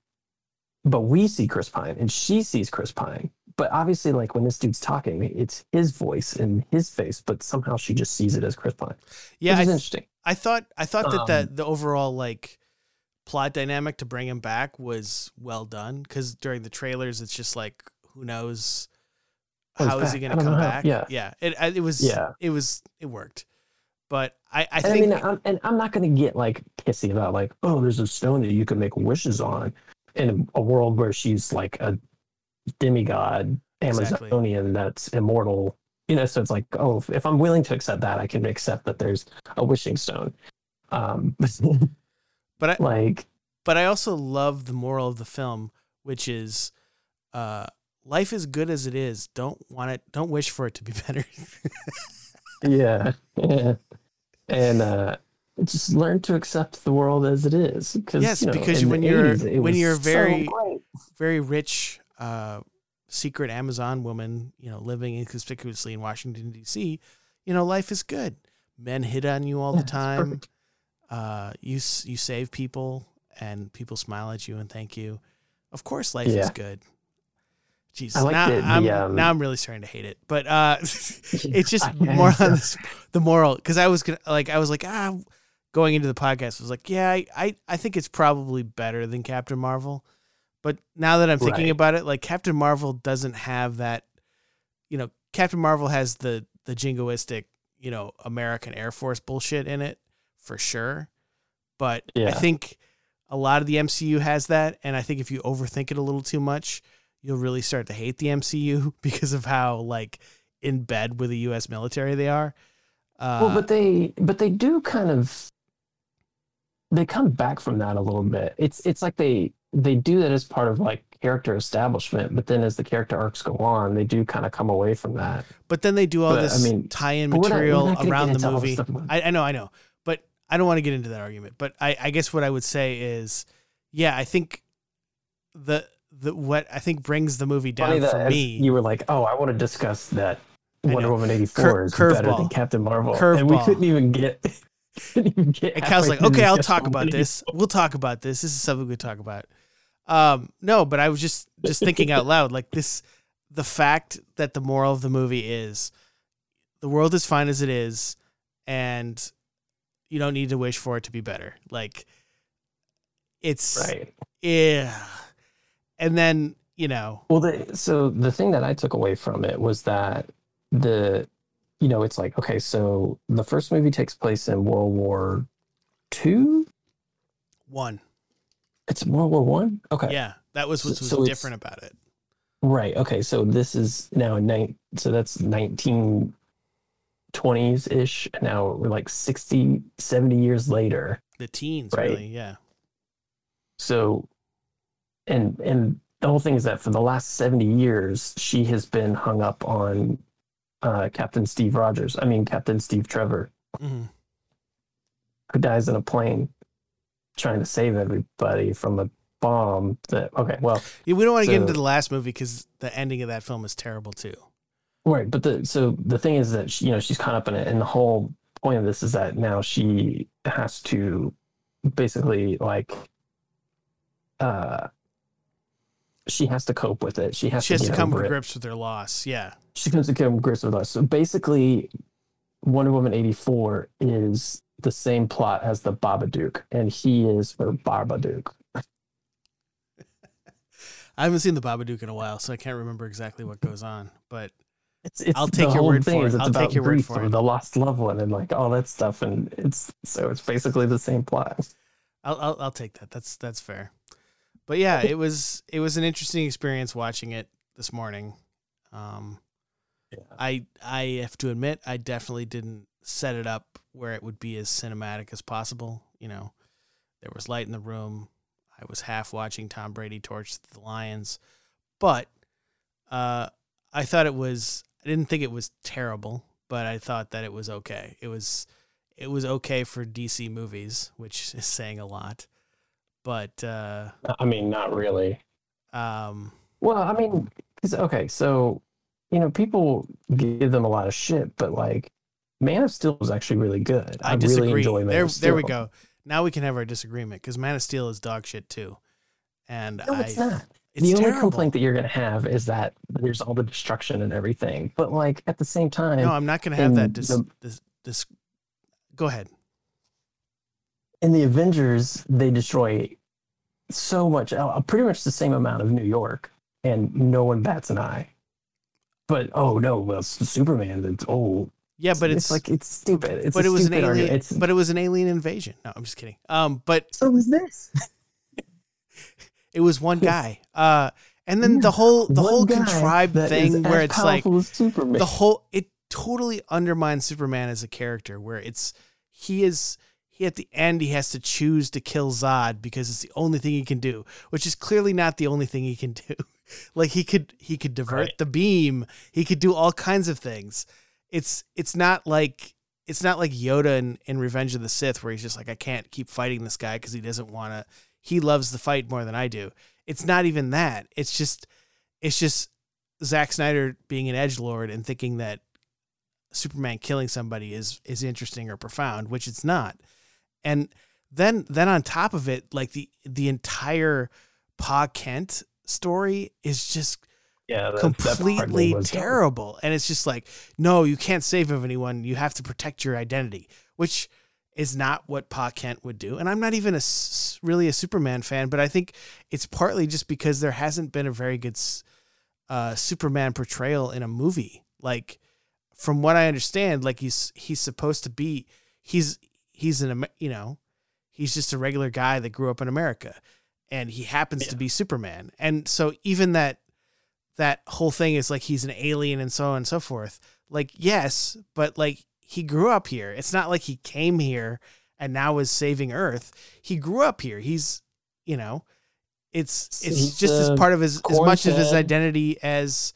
Speaker 2: but we see Chris Pine and she sees Chris Pine. But obviously like when this dude's talking, it's his voice and his face, but somehow she just sees it as Chris Pine.
Speaker 1: Yeah,
Speaker 2: Which
Speaker 1: I,
Speaker 2: interesting.
Speaker 1: I thought I thought that the
Speaker 2: Um,
Speaker 1: the overall like plot dynamic to bring him back was well done because during the trailers it's just like who knows
Speaker 2: Oh,
Speaker 1: how is he going to come
Speaker 2: know how-
Speaker 1: back?
Speaker 2: yeah.
Speaker 1: yeah. It it was
Speaker 2: Yeah.
Speaker 1: it was it worked, but I I
Speaker 2: I,
Speaker 1: think
Speaker 2: mean, I'm, and I'm not going to get like pissy about like, oh, there's a stone that you can make wishes on, in a world where she's like a demigod
Speaker 1: Exactly.
Speaker 2: Amazonian that's immortal. You know, so it's like, oh, if, if I'm willing to accept that, I can accept that there's a wishing stone. Um,
Speaker 1: but I
Speaker 2: like,
Speaker 1: but I also love the moral of the film, which is, uh, life is good as it is. Don't want it. Don't wish for it to be better.
Speaker 2: yeah, yeah, and uh, just learn to accept the world as it is. Because
Speaker 1: Yes,
Speaker 2: you know,
Speaker 1: because when you're-
Speaker 2: 80s,
Speaker 1: when you're very-
Speaker 2: great.
Speaker 1: Very rich, uh, secret Amazon woman, you know, living inconspicuously in Washington D.C. You know, life is good. Men hit on you all
Speaker 2: Yeah,
Speaker 1: the time. Uh, you you save people, and people smile at you and thank you. Of course, life is good. Jesus,
Speaker 2: like
Speaker 1: now
Speaker 2: the- the,
Speaker 1: I'm
Speaker 2: um,
Speaker 1: now I'm really starting to hate it. But uh, it's just more on this, the moral because I was gonna like I was like ah going into the podcast I was like yeah I, I I think it's probably better than Captain Marvel, but now that I'm thinking
Speaker 2: Right.
Speaker 1: about it, like Captain Marvel doesn't have that, you know, Captain Marvel has the the jingoistic you know American Air Force bullshit in it for sure, but I think a lot of the MCU has that, and I think if you overthink it a little too much, you'll really start to hate the MCU because of how like in bed with the U.S. military they are. Uh,
Speaker 2: well, but they but they do kind of they come back from that a little bit. It's it's like they they do that as part of like character establishment, but then as the character arcs go on, they do kind of come away from that.
Speaker 1: but then they do all
Speaker 2: but, I mean,
Speaker 1: tie-in
Speaker 2: we're not- we're
Speaker 1: material
Speaker 2: not
Speaker 1: around the movie. I, I know, I know, but I don't want to get into that argument. But I, I guess what I would say is, yeah, I think the the what I think brings the movie down for me.
Speaker 2: you were like, "Oh, I want to discuss that Wonder. Woman eighty four is better than Captain Marvel," and we couldn't even get. couldn't even get
Speaker 1: And Cal's like, okay, I'll talk about this. We'll talk about this. This is something we talk about. Um, no, but I was just just thinking out loud, like this, the fact that the moral of the movie is, the world is fine as it is, and you don't need to wish for it to be better. Like, it's
Speaker 2: Right.
Speaker 1: yeah, and then you know,
Speaker 2: Well, the, so the thing that I took away from it was that the, you know, it's like okay, so the first movie takes place in World War Two.
Speaker 1: one,
Speaker 2: It's World War One. Okay.
Speaker 1: yeah, that was what
Speaker 2: So-
Speaker 1: was
Speaker 2: so
Speaker 1: different about it.
Speaker 2: Right. Okay. So this is now nine. So that's nineteen twenties ish. Now we're like 60, 70 years later.
Speaker 1: The teens,
Speaker 2: Right.
Speaker 1: really, yeah,
Speaker 2: So, and and the whole thing is that for the last seventy years, she has been hung up on uh, Captain Steve Rogers. I mean, Captain Steve Trevor,
Speaker 1: hmm
Speaker 2: who dies in a plane trying to save everybody from a bomb. That okay, well,
Speaker 1: yeah. We don't want to get into the last movie because the ending of that film is terrible too.
Speaker 2: right. But the so the thing is that she, you know she's caught up in it, and the whole point of this is that now she has to basically like. Uh, she has to cope with it. She has
Speaker 1: She
Speaker 2: to
Speaker 1: has to
Speaker 2: get
Speaker 1: come to grips with her loss. Yeah.
Speaker 2: she comes to come to grips with us. So basically, Wonder Woman eighty four is the same plot as the Babadook, and he is her Barbadook.
Speaker 1: I haven't seen the Babadook in a while, so I can't remember exactly what goes on. But
Speaker 2: It's, it's
Speaker 1: I'll take your word for it.
Speaker 2: It's
Speaker 1: I'll
Speaker 2: about
Speaker 1: take your word for it.
Speaker 2: the lost loved one and like all that stuff, and it's so it's basically the same plot.
Speaker 1: I'll, I'll I'll take that. That's that's fair. But yeah, it was it was an interesting experience watching it this morning. Um, I I have to admit I definitely didn't set it up where it would be as cinematic as possible. You know, there was light in the room. I was half watching Tom Brady torch the Lions, but uh, I thought it was. I didn't think it was terrible, but I thought that it was okay. It was it was okay for DC movies, which is saying a lot. But uh,
Speaker 2: I mean, not really.
Speaker 1: um,
Speaker 2: Well, I mean, okay, so you know, people give them a lot of shit, but like, Man of Steel was actually really good.
Speaker 1: I,
Speaker 2: I,
Speaker 1: disagree.
Speaker 2: really enjoy Man
Speaker 1: there, there we go. Now we can have our disagreement because Man of Steel is dog shit too, and
Speaker 2: No,
Speaker 1: I,
Speaker 2: it's not.
Speaker 1: it's
Speaker 2: the only
Speaker 1: terrible.
Speaker 2: complaint that you're gonna have is that there's all the destruction and everything, but like at the same time,
Speaker 1: no, I'm not going to have that. Dis,
Speaker 2: the-
Speaker 1: dis, dis, go ahead.
Speaker 2: in the Avengers, they destroy so much, uh, pretty much the same amount of New York, and no one bats an eye. But oh no, well, Superman, That's, oh,
Speaker 1: Yeah, but it's,
Speaker 2: like it's stupid. It's
Speaker 1: but it was an
Speaker 2: stupid
Speaker 1: alien.
Speaker 2: argument. It's
Speaker 1: but it was an alien invasion. No, I'm just kidding. Um, but
Speaker 2: so is this.
Speaker 1: it was one guy. Uh, and then the whole the whole
Speaker 2: guy
Speaker 1: contrived thing where it's like
Speaker 2: Superman.
Speaker 1: the whole it totally undermines Superman as a character where it's he is he at the end he has to choose to kill Zod because it's the only thing he can do, which is clearly not the only thing he can do. like he could he could divert
Speaker 2: Right.
Speaker 1: the beam, he could do all kinds of things. It's it's not like it's not like Yoda in, in Revenge of the Sith where he's just like I can't keep fighting this guy because he doesn't want to he loves the fight more than I do. It's not even that. It's just it's just Zack Snyder being an edge lord and thinking that Superman killing somebody is is interesting or profound, which it's not. And then then on top of it, like the the entire Pa Kent story is just
Speaker 2: yeah,
Speaker 1: completely terrible. And it's just like, no, you can't save anyone. You have to protect your identity, which is not what Pa Kent would do. And I'm not even a really a Superman fan, but I think it's partly just because there hasn't been a very good uh, Superman portrayal in a movie. Like, from what I understand, like he's he's supposed to be he's he's an you know he's just a regular guy that grew up in America, and he happens to be Superman. And so even that that whole thing is like he's an alien and so on and so forth. Like, yes, but like he grew up here. It's not like he came here and now is saving Earth. He grew up here. He's, you know, it's it's just as part of his as much of his identity as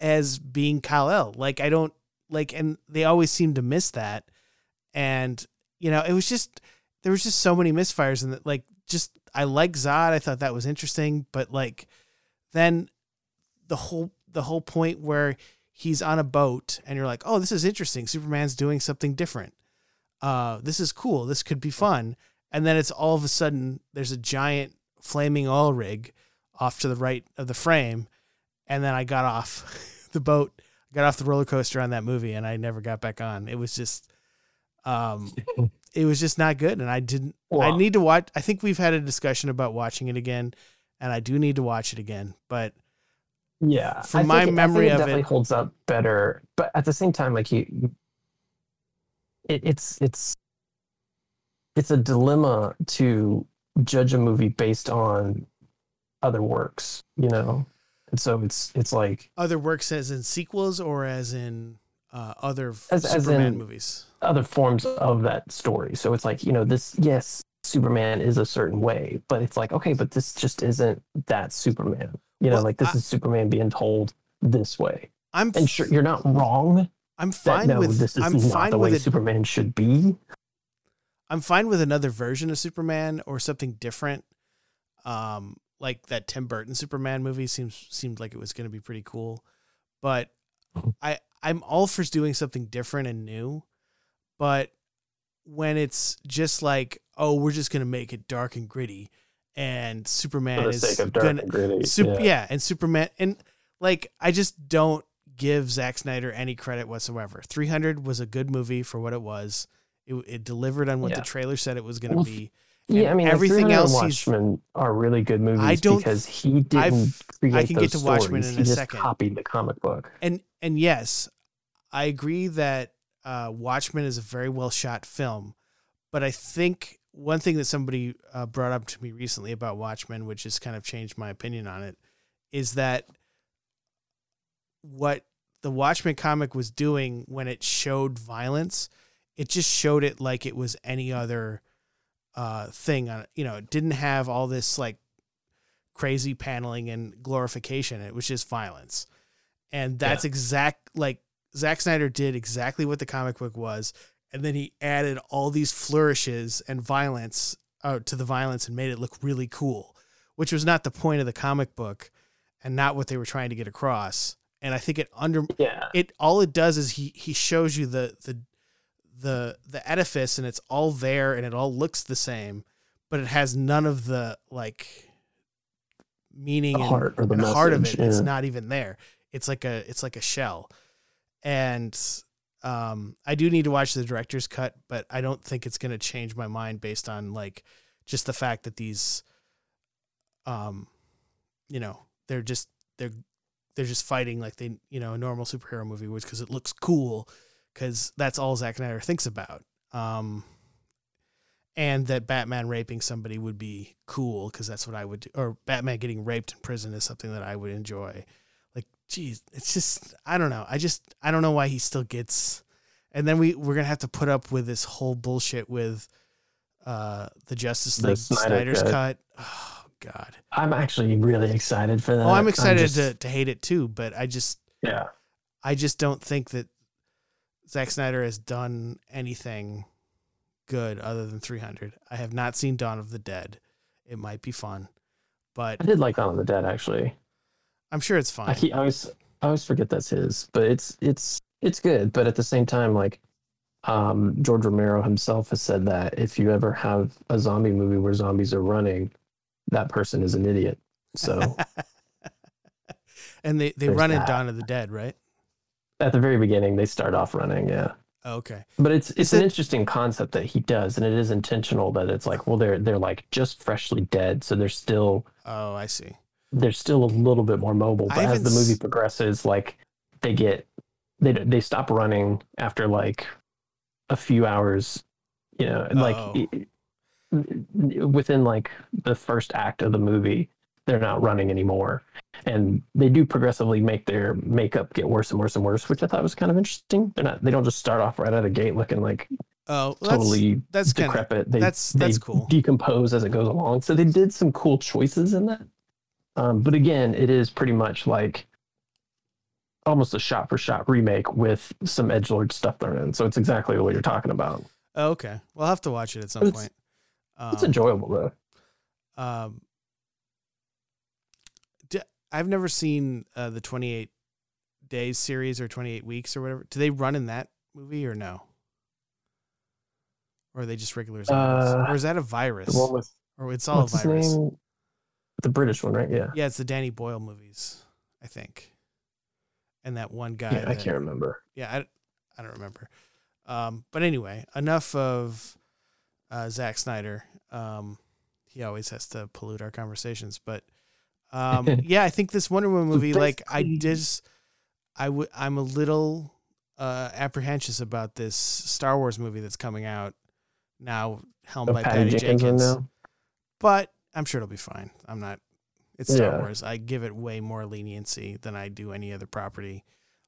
Speaker 1: as being Kal El. Like I don't like, and they always seem to miss that. And you know, it was just there was just so many misfires and that like just I like Zod. I thought that was interesting, but like then the whole the whole point where he's on a boat and you're like, oh, this is interesting. Superman's doing something different. Uh, this is cool. This could be fun. And then it's all of a sudden there's a giant flaming oil rig off to the right of the frame, and then I got off the boat, got off the roller coaster on that movie, and I never got back on. It was just, um, it was just not good, and I didn't. I need to watch. I think we've had a discussion about watching it again, and I do need to watch it again. But
Speaker 2: Yeah,
Speaker 1: From
Speaker 2: I
Speaker 1: my
Speaker 2: think
Speaker 1: memory
Speaker 2: it
Speaker 1: of
Speaker 2: definitely
Speaker 1: it-
Speaker 2: holds up better. But at the same time, like you, it, it's it's it's a dilemma to judge a movie based on other works, you know. And so it's it's like
Speaker 1: other works as in sequels or as in uh, other
Speaker 2: As- as
Speaker 1: Superman
Speaker 2: in-
Speaker 1: movies.
Speaker 2: other forms of that story. So it's like you know this. Yes, Superman is a certain way, but it's like okay, but this just isn't that Superman. You know,
Speaker 1: Well,
Speaker 2: like this
Speaker 1: I-
Speaker 2: is Superman being told this way.
Speaker 1: I'm
Speaker 2: And sure, you're not wrong.
Speaker 1: I'm
Speaker 2: That
Speaker 1: fine
Speaker 2: no,
Speaker 1: with
Speaker 2: this is
Speaker 1: I'm
Speaker 2: not
Speaker 1: fine
Speaker 2: the way. Superman should be.
Speaker 1: I'm fine with another version of Superman or something different. Um, like that Tim Burton Superman movie seems seemed like it was going to be pretty cool, but I I'm all for doing something different and new, but when it's just like oh we're just going to make it dark and gritty, and Superman is
Speaker 2: sake of dark
Speaker 1: gonna
Speaker 2: and gritty. Yeah.
Speaker 1: yeah. and Superman and like I just don't give Zack Snyder any credit whatsoever. 300 was a good movie for what it was. It, it delivered on what
Speaker 2: Yeah.
Speaker 1: the trailer said it was going to
Speaker 2: Well,
Speaker 1: be.
Speaker 2: Yeah, I mean,
Speaker 1: everything
Speaker 2: everything else
Speaker 1: else he's-
Speaker 2: Watchmen are really good movies
Speaker 1: I don't-
Speaker 2: because he didn't
Speaker 1: I've-
Speaker 2: create
Speaker 1: I can get
Speaker 2: those
Speaker 1: to Watchmen
Speaker 2: stories.
Speaker 1: in
Speaker 2: he
Speaker 1: a
Speaker 2: just
Speaker 1: second.
Speaker 2: copied the comic book.
Speaker 1: And and yes, I agree that uh, Watchmen is a very well shot film, but I think one thing that somebody uh, brought up to me recently about Watchmen, which has kind of changed my opinion on it, is that what the Watchmen comic was doing when it showed violence, it just showed it like it was any other uh, thing on. You know, it didn't have all this like crazy paneling and glorification. It was just violence. And that's exact like Zack Snyder did exactly what the comic book was, and then he added all these flourishes and violence uh, to the violence and made it look really cool, which was not the point of the comic book, and not what they were trying to get across. And I think it under
Speaker 2: Yeah.
Speaker 1: it all it does is he he shows you the the the the edifice and it's all there and it all looks the same but it has none of the like meaning
Speaker 2: The
Speaker 1: and,
Speaker 2: heart or the
Speaker 1: and heart of
Speaker 2: message,
Speaker 1: it it's not even there it's like a it's like a shell and um i do need to watch the director's cut but i don't think it's going to change my mind based on like just the fact that these um you know they're just they're they're just fighting like they you know a normal superhero movie was because it looks cool because that's all Zack Snyder thinks about. Um, and that Batman raping somebody would be cool because that's what I would do, or Batman getting raped in prison is something that I would enjoy. Geez, it's just I don't know. I just I don't know why he still gets. And then we we're gonna have to put up with this whole bullshit with uh the Justice
Speaker 2: The Snyder
Speaker 1: Snyder's
Speaker 2: Cut.
Speaker 1: cut. Oh God.
Speaker 2: I'm actually really excited for that.
Speaker 1: Oh, I'm excited
Speaker 2: just-
Speaker 1: to, to hate it too, but I just
Speaker 2: Yeah.
Speaker 1: I just don't think that Zack Snyder has done anything good other than 300. I have not seen Dawn of the Dead. It might be fun, but
Speaker 2: I did like Dawn of the Dead actually.
Speaker 1: I'm sure it's fine.
Speaker 2: I, keep, I always I always forget that's his, but it's it's it's good. But at the same time, like um, George Romero himself has said that if you ever have a zombie movie where zombies are running, that person is an idiot. So
Speaker 1: and they, they run in
Speaker 2: that.
Speaker 1: Dawn of the Dead, right?
Speaker 2: at the very beginning, they start off running. Yeah.
Speaker 1: Oh, okay.
Speaker 2: But it's it's
Speaker 1: Is
Speaker 2: an
Speaker 1: it-
Speaker 2: interesting concept that he does, and it is intentional that it's like, well, they're they're like just freshly dead, so they're still
Speaker 1: Oh, I see.
Speaker 2: They're still a little bit more mobile. But as the movie progresses, like they get they they stop running after like a few hours, you know, like
Speaker 1: Oh.
Speaker 2: i- i- within like the first act of the movie, they're not running anymore, and they do progressively make their makeup get worse and worse and worse, which I thought was kind of interesting. They're not they don't just start off right out of the gate looking like
Speaker 1: Oh, well, that's,
Speaker 2: totally
Speaker 1: that's of
Speaker 2: decrepit. They,
Speaker 1: that's-
Speaker 2: they
Speaker 1: that's cool.
Speaker 2: Decompose as it goes along. So they did some cool choices in that. Um, but again, it is pretty much like almost a shot for shot remake with some edge lord stuff thrown in. So it's exactly what you're talking about.
Speaker 1: oh, okay. We'll have to watch it at some
Speaker 2: It's-
Speaker 1: point.
Speaker 2: It's
Speaker 1: Um,
Speaker 2: enjoyable though.
Speaker 1: Um, I've never seen uh, the 28 days series or 28 weeks or whatever. Do they run in that movie or no? Or are they just regular zombies?
Speaker 2: Uh,
Speaker 1: or is that a virus?
Speaker 2: The one with
Speaker 1: or it's all a virus?
Speaker 2: name? The British one, right? Yeah.
Speaker 1: Yeah, it's the Danny Boyle movies, I think. And that one guy.
Speaker 2: Yeah, I can't remember.
Speaker 1: yeah, I, I don't remember. Um, but anyway, enough of uh, Zack Snyder. Um, he always has to pollute our conversations, but um, yeah, I think this Wonder Woman movie, like I just, I would, I'm a little uh, apprehensive about this Star Wars movie that's coming out now, helmed by
Speaker 2: Patty
Speaker 1: Patty
Speaker 2: Jenkins
Speaker 1: Jenkins. But I'm sure it'll be fine. I'm not. It's Star
Speaker 2: Yeah.
Speaker 1: Wars. I give it way more leniency than I do any other property.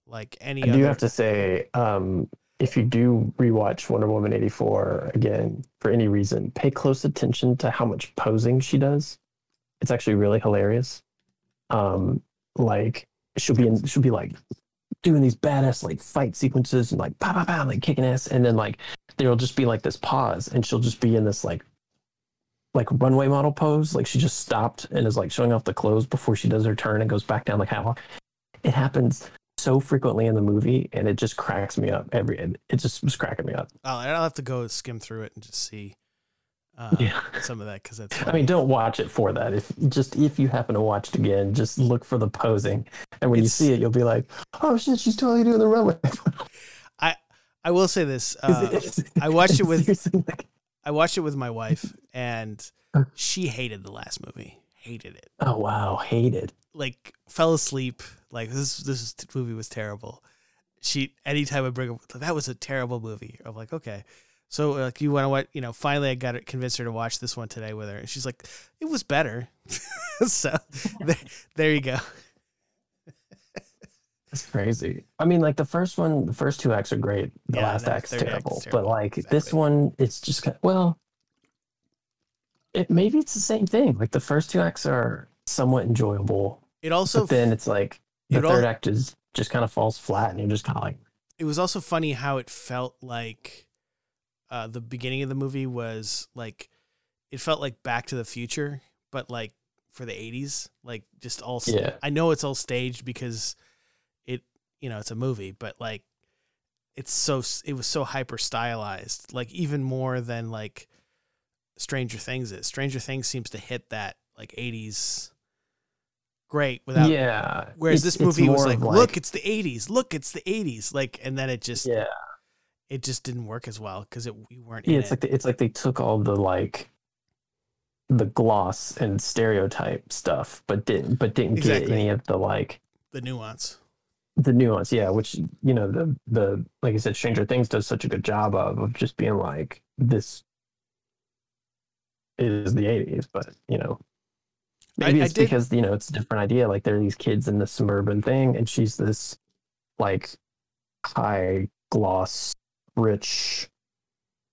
Speaker 1: Like any
Speaker 2: I
Speaker 1: other.
Speaker 2: do have to say, um, if you do rewatch Wonder Woman 84 again, for any reason, pay close attention to how much posing she does. It's actually really hilarious. Um, like she'll be in, she'll be like doing these badass like fight sequences and like pow pow pow like kicking ass, and then like there'll just be like this pause, and she'll just be in this like like runway model pose, like she just stopped and is like showing off the clothes before she does her turn and goes back down the catwalk. It happens so frequently in the movie, and it just cracks me up. Every it just was cracking me up.
Speaker 1: I'll, I'll have to go skim through it and just see uh,
Speaker 2: Yeah.
Speaker 1: some of that because that's.
Speaker 2: I mean, don't watch it for that. If just if you happen to watch it again, just look for the posing, and when you see it, you'll be like, "Oh shit, she's totally doing the runway."
Speaker 1: I I will say this: uh, I watched it with-
Speaker 2: like,
Speaker 1: I watched it with my wife, and
Speaker 2: Uh.
Speaker 1: she hated the last movie. Hated it.
Speaker 2: oh wow, hated.
Speaker 1: Like fell asleep. Like this this movie was terrible. She anytime I bring up that was a terrible movie. I'm like okay. So like you want to what you know? Finally, I got it convinced her to watch this one today with her, and she's like, "It was better." so there, there you go.
Speaker 2: That's crazy. I mean, like the first one, the first two acts are great. The
Speaker 1: Yeah,
Speaker 2: last
Speaker 1: the
Speaker 2: act's
Speaker 1: third act
Speaker 2: terrible.
Speaker 1: is terrible.
Speaker 2: But like this
Speaker 1: Exactly.
Speaker 2: one, it's just kind well, it maybe it's the same thing. Like the first two acts are somewhat enjoyable,
Speaker 1: It also
Speaker 2: but then it's like the
Speaker 1: it al-
Speaker 2: third act is just kind of falls flat, and you're just kind of like,
Speaker 1: it was also funny how it felt like uh, the beginning of the movie was like it felt like Back to the Future, but like for the '80s, like just all.
Speaker 2: Yeah.
Speaker 1: I know it's all staged because you know, it's a movie, but like it's so it was so hyper stylized, like even more than like Stranger Things is. Stranger Things seems to hit that like '80s great without
Speaker 2: yeah.
Speaker 1: Whereas this movie was
Speaker 2: more
Speaker 1: like, look, it's the '80s. Look, it's the '80s. Like, and then it just,
Speaker 2: yeah.
Speaker 1: it just didn't work as well because it we weren't.
Speaker 2: Yeah, it's
Speaker 1: it.
Speaker 2: like the, it's like they took all the like the gloss and stereotype stuff, but didn't but didn't get any of the like
Speaker 1: the nuance.
Speaker 2: The nuance. Yeah, which you know the the like I said, Stranger Things does such a good job of of just being like this is the '80s, but you know. Maybe
Speaker 1: I
Speaker 2: it's
Speaker 1: did-
Speaker 2: because you know it's a different idea. Like there are these kids in the suburban thing, and she's this like high gloss, rich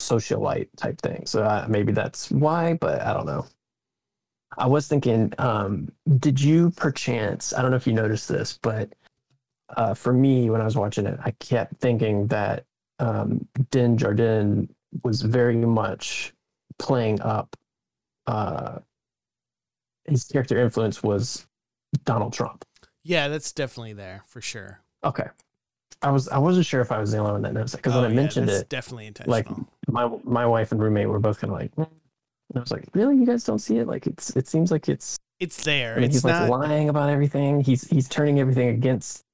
Speaker 2: socialite type thing. So uh, maybe that's why, but I don't know. I was thinking, um, did you perchance? I don't know if you noticed this, but uh, for me, when I was watching it, I kept thinking that um, Din Djarin was very much playing up. Uh, his character influence was Donald Trump.
Speaker 1: Yeah, that's definitely there for sure.
Speaker 2: Okay, I was I wasn't sure if I was the only one that noticed it because
Speaker 1: Oh,
Speaker 2: when I
Speaker 1: yeah,
Speaker 2: mentioned it,
Speaker 1: definitely intentional.
Speaker 2: like my my wife and roommate were both kind of like, "Mm." and I was like, really, you guys don't see it? Like it's it seems like it's
Speaker 1: it's there.
Speaker 2: I mean,
Speaker 1: it's
Speaker 2: he's
Speaker 1: not.
Speaker 2: like lying about everything. He's he's turning everything against,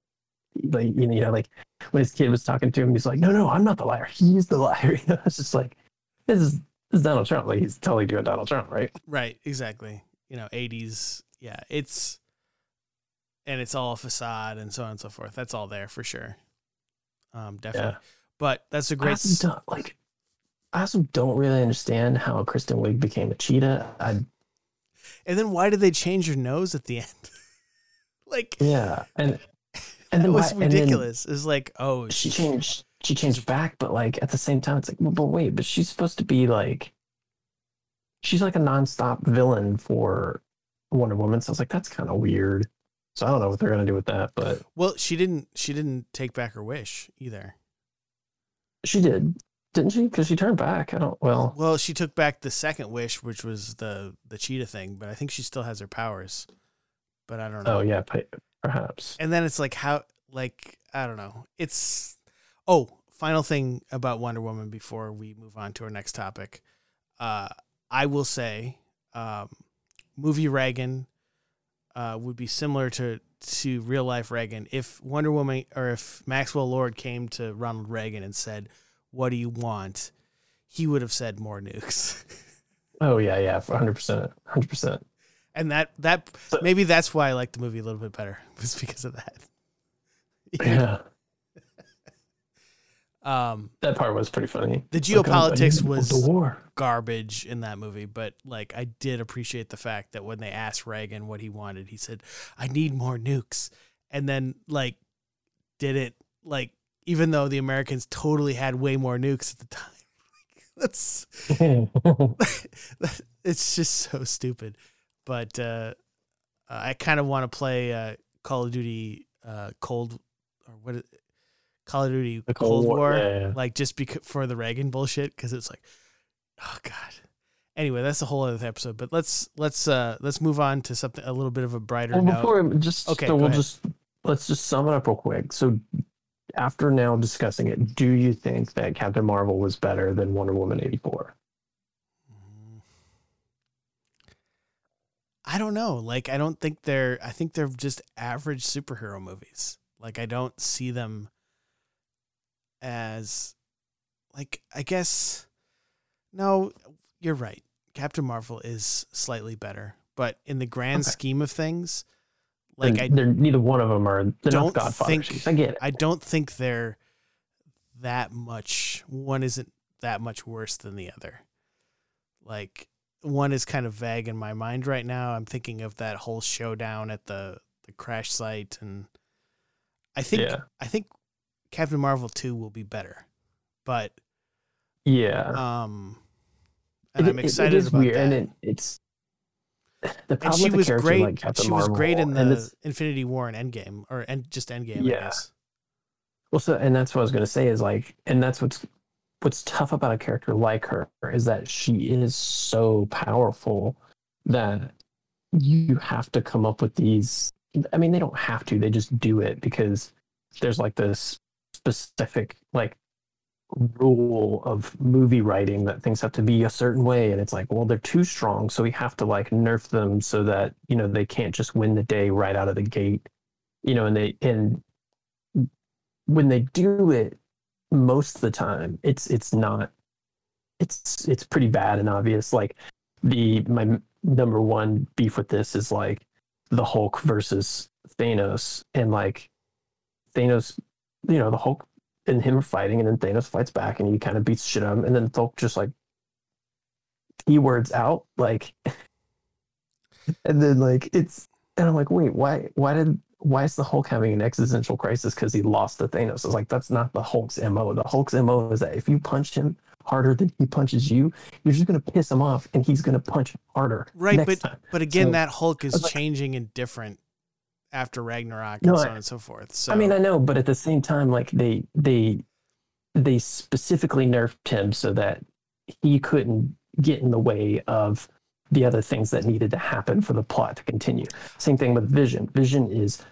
Speaker 2: like you know, like when his kid was talking to him, he's like, "No, no, I'm not the liar. He's the liar." You know, it's just like this is this is Donald Trump. Like he's totally doing Donald Trump, right?
Speaker 1: Right, exactly. You know, 80s. Yeah, it's and it's all a facade and so on and so forth. That's all there for sure. Um, definitely.
Speaker 2: Yeah.
Speaker 1: But that's a great.
Speaker 2: also don't, like I also don't really understand how Kristen Wiig became a cheetah. I
Speaker 1: And then why did they change your nose at the end? like,
Speaker 2: yeah, and
Speaker 1: and
Speaker 2: and
Speaker 1: it
Speaker 2: then
Speaker 1: was
Speaker 2: why-
Speaker 1: ridiculous. It's like, oh,
Speaker 2: she
Speaker 1: sh-
Speaker 2: changed she changed back, but like at the same time, it's like, well, but wait, but she's supposed to be like, she's like a nonstop villain for Wonder Woman. So I was like, that's kind of weird. So I don't know what they're gonna do with that, but
Speaker 1: Well, she didn't. She didn't take back her wish either.
Speaker 2: she did, didn't she? Because she turned back. I don't. Well,
Speaker 1: Well, she took back the second wish, which was the the cheetah thing. But I think she still has her powers. But I don't oh, know.
Speaker 2: oh yeah, perhaps.
Speaker 1: And then it's like how, like I don't know. It's oh, final thing about Wonder Woman before we move on to our next topic. Uh, I will say, um, movie Reagan uh, would be similar to to real life Reagan if Wonder Woman or if Maxwell Lord came to Ronald Reagan and said, "What do you want?" He would have said more nukes.
Speaker 2: Oh yeah, yeah, hundred percent, hundred percent.
Speaker 1: And that that
Speaker 2: So-
Speaker 1: maybe that's why I like the movie a little bit better was because of that.
Speaker 2: Yeah,
Speaker 1: Um,
Speaker 2: that part was pretty funny.
Speaker 1: The
Speaker 2: like, oh,
Speaker 1: geopolitics was-
Speaker 2: the war.
Speaker 1: garbage in that movie, but like I did appreciate the fact that when they asked Reagan what he wanted, he said, "I need more nukes," and then like did it like even though the Americans totally had way more nukes at the time. That's it's just so stupid. But uh, I kind of want to play uh, Call of Duty uh, Cold or what is Call of Duty
Speaker 2: The
Speaker 1: Cold, War,
Speaker 2: yeah, yeah.
Speaker 1: like just because for the Reagan bullshit because it's like, oh god. Anyway, that's a whole other episode. But let's let's uh let's move on to something a little bit of a brighter
Speaker 2: Well,
Speaker 1: note.
Speaker 2: before we just
Speaker 1: Okay,
Speaker 2: so we'll
Speaker 1: ahead.
Speaker 2: just let's just sum it up real quick. So after now discussing it, do you think that Captain Marvel was better than Wonder Woman eighty four?
Speaker 1: I don't know. Like I don't think they're I think they're just average superhero movies. Like I don't see them as like I guess no, you're right. Captain Marvel is slightly better, but in the grand
Speaker 2: Okay.
Speaker 1: scheme of things, like I
Speaker 2: they're neither one of them are they're
Speaker 1: don't
Speaker 2: not Godfather.
Speaker 1: think-
Speaker 2: I get it.
Speaker 1: I don't think they're that much. One isn't that much worse than the other. Like one is kind of vague in my mind right now. I'm thinking of that whole showdown at the the crash site, and I think
Speaker 2: yeah,
Speaker 1: I think Captain Marvel two will be better, but
Speaker 2: yeah.
Speaker 1: um, and
Speaker 2: It-
Speaker 1: I'm
Speaker 2: it-
Speaker 1: excited
Speaker 2: it is
Speaker 1: about
Speaker 2: weird,
Speaker 1: that.
Speaker 2: and it, it's the
Speaker 1: and
Speaker 2: problem
Speaker 1: she
Speaker 2: with
Speaker 1: was great.
Speaker 2: like Captain
Speaker 1: she
Speaker 2: Marvel.
Speaker 1: was great in the Infinity War and Endgame, or and just Endgame.
Speaker 2: Yeah. Well, so and that's what I was gonna say is like, and that's what's what's tough about a character like her is that she is so powerful that you have to come up with these I mean they don't have to, they just do it because there's like this specific like rule of movie writing that things have to be a certain way and it's like well they're too strong so we have to like nerf them so that you know they can't just win the day right out of the gate you know and they and when they do it most of the time it's it's not it's it's pretty bad and obvious. Like the my number one beef with this is like the hulk versus thanos and like thanos you know the hulk and him fighting and then thanos fights back and he kind of beats shit of him and then hulk just like keywords out like and then like it's and i'm like wait why why did why is the Hulk having an existential crisis because he lost to Thanos? It's like that's not the Hulk's MO. The Hulk's MO is that if you punch him harder than he punches you, you're just gonna piss him off and he's gonna punch harder.
Speaker 1: Right, but
Speaker 2: time.
Speaker 1: but again,
Speaker 2: So-
Speaker 1: that Hulk is
Speaker 2: like-
Speaker 1: changing and different after Ragnarok
Speaker 2: No,
Speaker 1: and so
Speaker 2: I-
Speaker 1: on and so forth. So
Speaker 2: I mean, I know, but at the same time, like they they they specifically nerfed him so that he couldn't get in the way of the other things that needed to happen for the plot to continue. Same thing with Vision. Vision is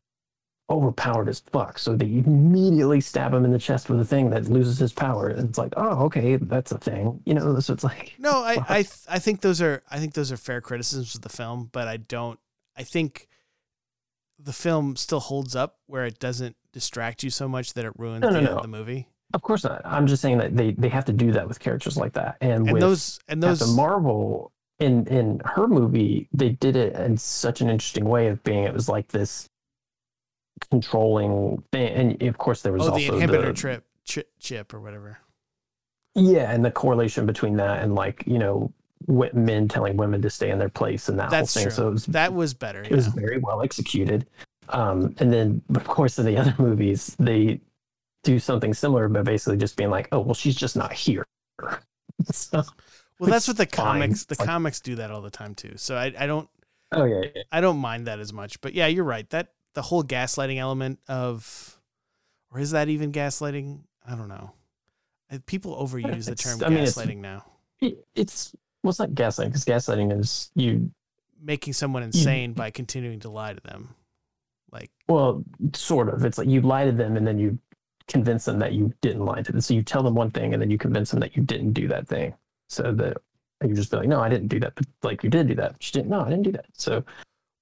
Speaker 2: overpowered as fuck, so they immediately stab him in the chest with a thing that loses his power, and it's like, oh, okay, that's a thing, you know. So it's like,
Speaker 1: no, I
Speaker 2: fuck.
Speaker 1: I th- I think those are I think those are fair criticisms of the film, but I don't. I think the film still holds up where it doesn't distract you so much that it ruins
Speaker 2: No,
Speaker 1: the
Speaker 2: no,
Speaker 1: of
Speaker 2: no.
Speaker 1: the movie.
Speaker 2: of course not. I'm just saying that they they have to do that with characters like that, and,
Speaker 1: And
Speaker 2: with
Speaker 1: those and those
Speaker 2: Captain Marvel in in her movie, they did it in such an interesting way of being it was like this controlling thing, and of course there was
Speaker 1: oh the inhibitor
Speaker 2: the,
Speaker 1: trip chip, chip or whatever.
Speaker 2: yeah, and the correlation between that and like you know men telling women to stay in their place and that
Speaker 1: That's
Speaker 2: whole thing.
Speaker 1: true.
Speaker 2: So it was
Speaker 1: That was better.
Speaker 2: it was very well executed. Um, and then, of course, in the other movies, they do something similar, but basically just being like, "Oh, well, she's just not here." so,
Speaker 1: Well, that's what the
Speaker 2: fine.
Speaker 1: comics the
Speaker 2: like-
Speaker 1: comics do that all the time too. So I I don't
Speaker 2: oh yeah, yeah.
Speaker 1: I don't mind that as much. But yeah, you're right. That the whole gaslighting element of, or is that even gaslighting? I don't know. People overuse the term
Speaker 2: I mean,
Speaker 1: gaslighting now,
Speaker 2: It- it's well, it's not gaslighting because gaslighting is you.
Speaker 1: making someone insane by continuing to lie to them. Like,
Speaker 2: Well, sort of. It's like you lie to them and then you convince them that you didn't lie to them. So you tell them one thing and then you convince them that you didn't do that thing. So that you just be like, "No, I didn't do that," but like you did do that. But you didn't. No, I didn't do that. So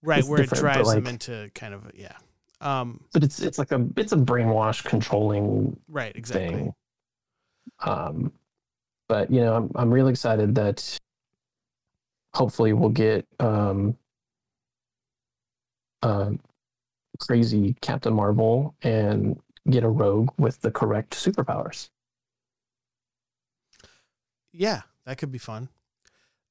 Speaker 1: right where it drives them into kind of yeah. Um,
Speaker 2: but it's it's like a it's a brainwash controlling
Speaker 1: right, exactly.
Speaker 2: thing. Um, but you know, I'm I'm really excited that hopefully we'll get um, uh, crazy Captain Marvel and get a rogue with the correct superpowers.
Speaker 1: Yeah, that could be fun.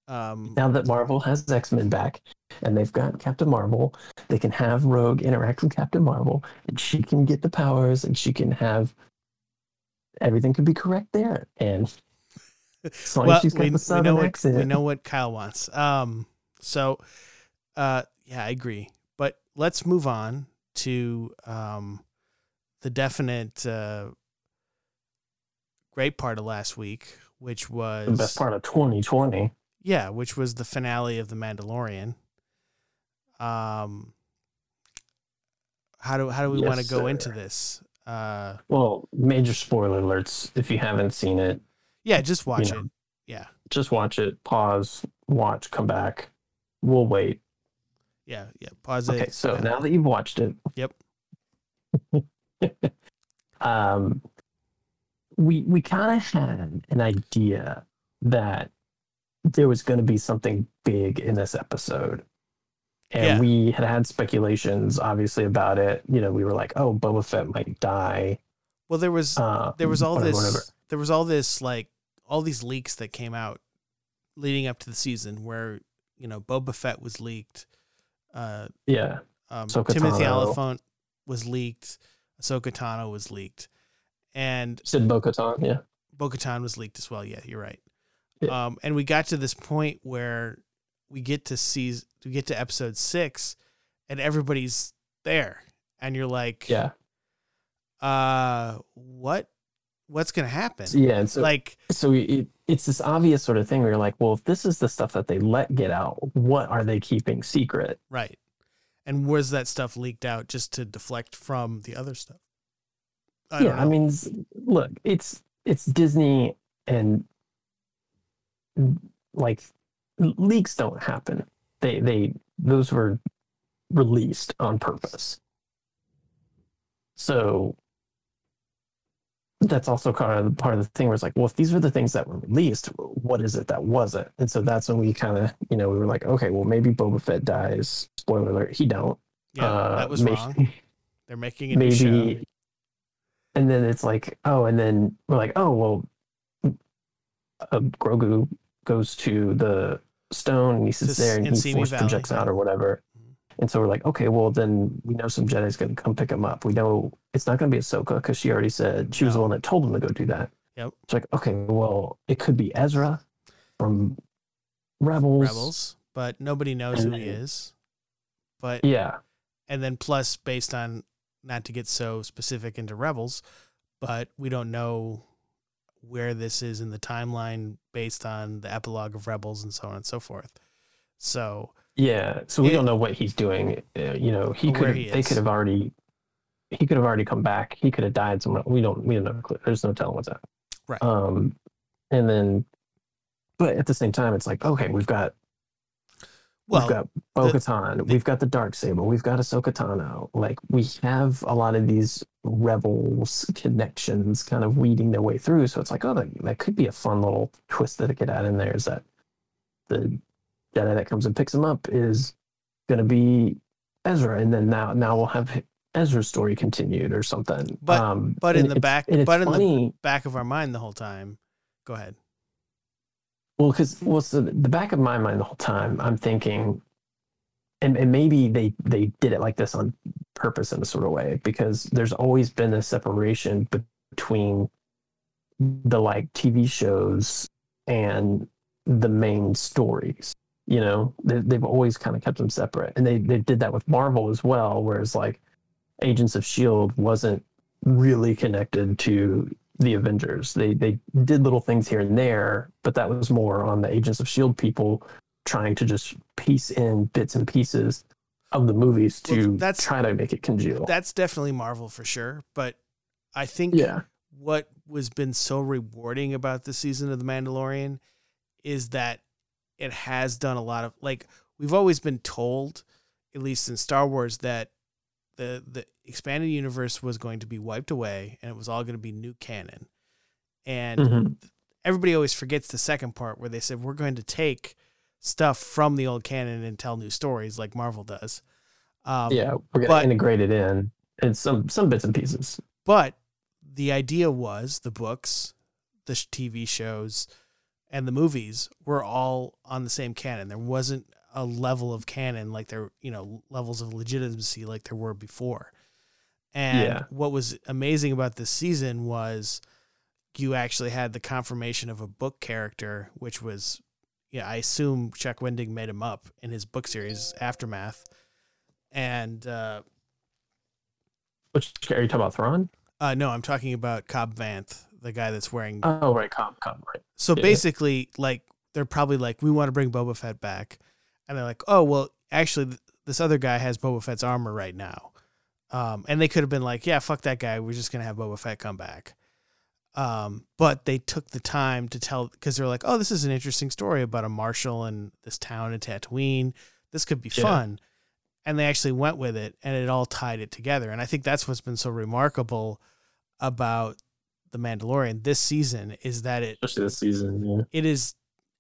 Speaker 1: Um,
Speaker 2: Now that Marvel has X Men back and they've got Captain Marvel, they can have Rogue interact with Captain Marvel, and she can get the powers, and she can have everything could be correct there. And as long
Speaker 1: well,
Speaker 2: as she's got
Speaker 1: we,
Speaker 2: the
Speaker 1: we
Speaker 2: southern
Speaker 1: know what
Speaker 2: accent,
Speaker 1: we know what Kyle wants. Um, so, uh, yeah, I agree. But let's move on to um, the definite uh, great part of last week, which was
Speaker 2: the best part of 2020.
Speaker 1: yeah, which was the finale of the Mandalorian. Um, how do how do we want to go
Speaker 2: sir.
Speaker 1: into this? Uh,
Speaker 2: Well, major spoiler alerts if you haven't seen it.
Speaker 1: yeah, just watch
Speaker 2: know,
Speaker 1: it. Yeah,
Speaker 2: Just watch it, pause, watch, come back. We'll wait.
Speaker 1: yeah, yeah. Pause
Speaker 2: Okay,
Speaker 1: it.
Speaker 2: so
Speaker 1: yeah.
Speaker 2: now that you've watched it,
Speaker 1: Yep.
Speaker 2: um, we we kind of had an idea that there was going to be something big in this episode, and
Speaker 1: Yeah.
Speaker 2: we had had speculations, obviously, about it. You know, we were like, "Oh, Boba Fett might die."
Speaker 1: Well, there was
Speaker 2: Uh,
Speaker 1: there was all
Speaker 2: whatever,
Speaker 1: this
Speaker 2: whatever.
Speaker 1: there was all this like all these leaks that came out leading up to the season where you know Boba Fett was leaked, uh,
Speaker 2: Yeah,
Speaker 1: um, Timothy. Olyphant was leaked, Ahsoka Tano was leaked, and
Speaker 2: Sid Bo-Katan. Yeah,
Speaker 1: Bo-Katan was leaked as well. Yeah, you're right.
Speaker 2: Yeah.
Speaker 1: Um, and we got to this point where we get to see we get to episode six, and everybody's there, and you're like,
Speaker 2: yeah.
Speaker 1: uh, what what's going to happen?
Speaker 2: Yeah, and so
Speaker 1: like
Speaker 2: so it, it's this obvious sort of thing where you're like, well, if this is the stuff that they let get out, what are they keeping secret?
Speaker 1: right. And was that stuff leaked out just to deflect from the other stuff? I
Speaker 2: yeah, I mean, look, it's it's Disney, and like leaks don't happen. They they those were released on purpose. So that's also kind of part of the thing where it's like, well, if these were the things that were released, what is it that wasn't? And so that's when we kind of, you know, we were like, okay, well, maybe Boba Fett dies. Spoiler alert, he don't.
Speaker 1: yeah,
Speaker 2: Uh,
Speaker 1: that was
Speaker 2: may-
Speaker 1: wrong. They're making a new show.
Speaker 2: maybe and then it's like oh and then we're like oh well uh, grogu goes to the stone and he sits there and he force projects out or whatever.
Speaker 1: Mhm.
Speaker 2: and so we're like okay well then we know some jedi's going to come pick him up. We know it's not going to be ahsoka because she already said she was the one that told him to go do that.
Speaker 1: Yep.
Speaker 2: it's like okay well it could be ezra from rebels.
Speaker 1: Rebels, but nobody knows who
Speaker 2: And
Speaker 1: he is. But
Speaker 2: yeah.
Speaker 1: and then plus based on not to get so specific into rebels but we don't know where this is in the timeline based on the epilogue of rebels and so on and so forth so
Speaker 2: Yeah, so we
Speaker 1: It-
Speaker 2: don't know what he's doing. Uh, you know, he could
Speaker 1: he
Speaker 2: have, they could have already he could have already come back. He could have died somewhere. We don't we don't know. a clue. There's no telling what's happening.
Speaker 1: Right.
Speaker 2: Um, and then, but at the same time, it's like okay, we've got
Speaker 1: well
Speaker 2: we've got Bo Katan, we've got the Dark Saber, we've got Ahsoka Tano. Like we have a lot of these rebels connections kind of weeding their way through. So it's like, oh, that, that could be a fun little twist that it could add in there. Is that the Jedi that comes and picks him up is going to be Ezra, and then now now we'll have Ezra's story continued or something.
Speaker 1: But-
Speaker 2: um,
Speaker 1: but in the back but in
Speaker 2: funny,
Speaker 1: the back of our mind the whole time go ahead
Speaker 2: Well, because well, so the back of my mind the whole time, I'm thinking, and, and maybe they they did it like this on purpose in a sort of way because there's always been a separation between the like TV shows and the main stories. You know, they, they've always kind of kept them separate, and they they did that with Marvel as well. Whereas like Agents of Shield wasn't really connected to the Avengers. They they did little things here and there, but that was more on the Agents of Shield people trying to just piece in bits and pieces of the movies
Speaker 1: Well,
Speaker 2: to
Speaker 1: that's-
Speaker 2: try to make it congeal.
Speaker 1: that's definitely marvel for sure but i think
Speaker 2: yeah,
Speaker 1: what was been so rewarding about this season of the Mandalorian is that it has done a lot of like we've always been told, at least in Star Wars, that the the expanded universe was going to be wiped away and it was all going to be new canon. And
Speaker 2: Mhm.
Speaker 1: everybody always forgets the second part where they said we're going to take stuff from the old canon and tell new stories like Marvel does. Um,
Speaker 2: yeah, we're gonna integrate it in and some some bits and pieces.
Speaker 1: But the idea was the books, the TV shows, and the movies were all on the same canon. There wasn't a level of canon like there, you know, levels of legitimacy like there were before. And
Speaker 2: Yeah.
Speaker 1: what was amazing about this season was you actually had the confirmation of a book character, which was, yeah, I assume Chuck Wendig made him up in his book series Aftermath. And uh,
Speaker 2: Which are you talking about, Thrawn?
Speaker 1: uh, no, I'm talking about Cobb Vanth, the guy that's wearing
Speaker 2: Oh, right, Cobb, Cobb, right.
Speaker 1: So
Speaker 2: Yeah.
Speaker 1: basically, like they're probably like, we want to bring Boba Fett back, and they're like, oh well, actually, th- this other guy has Boba Fett's armor right now, um, and they could have been like, yeah, fuck that guy, we're just gonna have Boba Fett come back, um, but they took the time to tell because they're like, oh, this is an interesting story about a marshal and this town in Tatooine, this could be
Speaker 2: Yeah.
Speaker 1: fun, and they actually went with it, and it all tied it together, and I think that's what's been so remarkable about the Mandalorian this season is that it
Speaker 2: Especially this season. Yeah.
Speaker 1: it is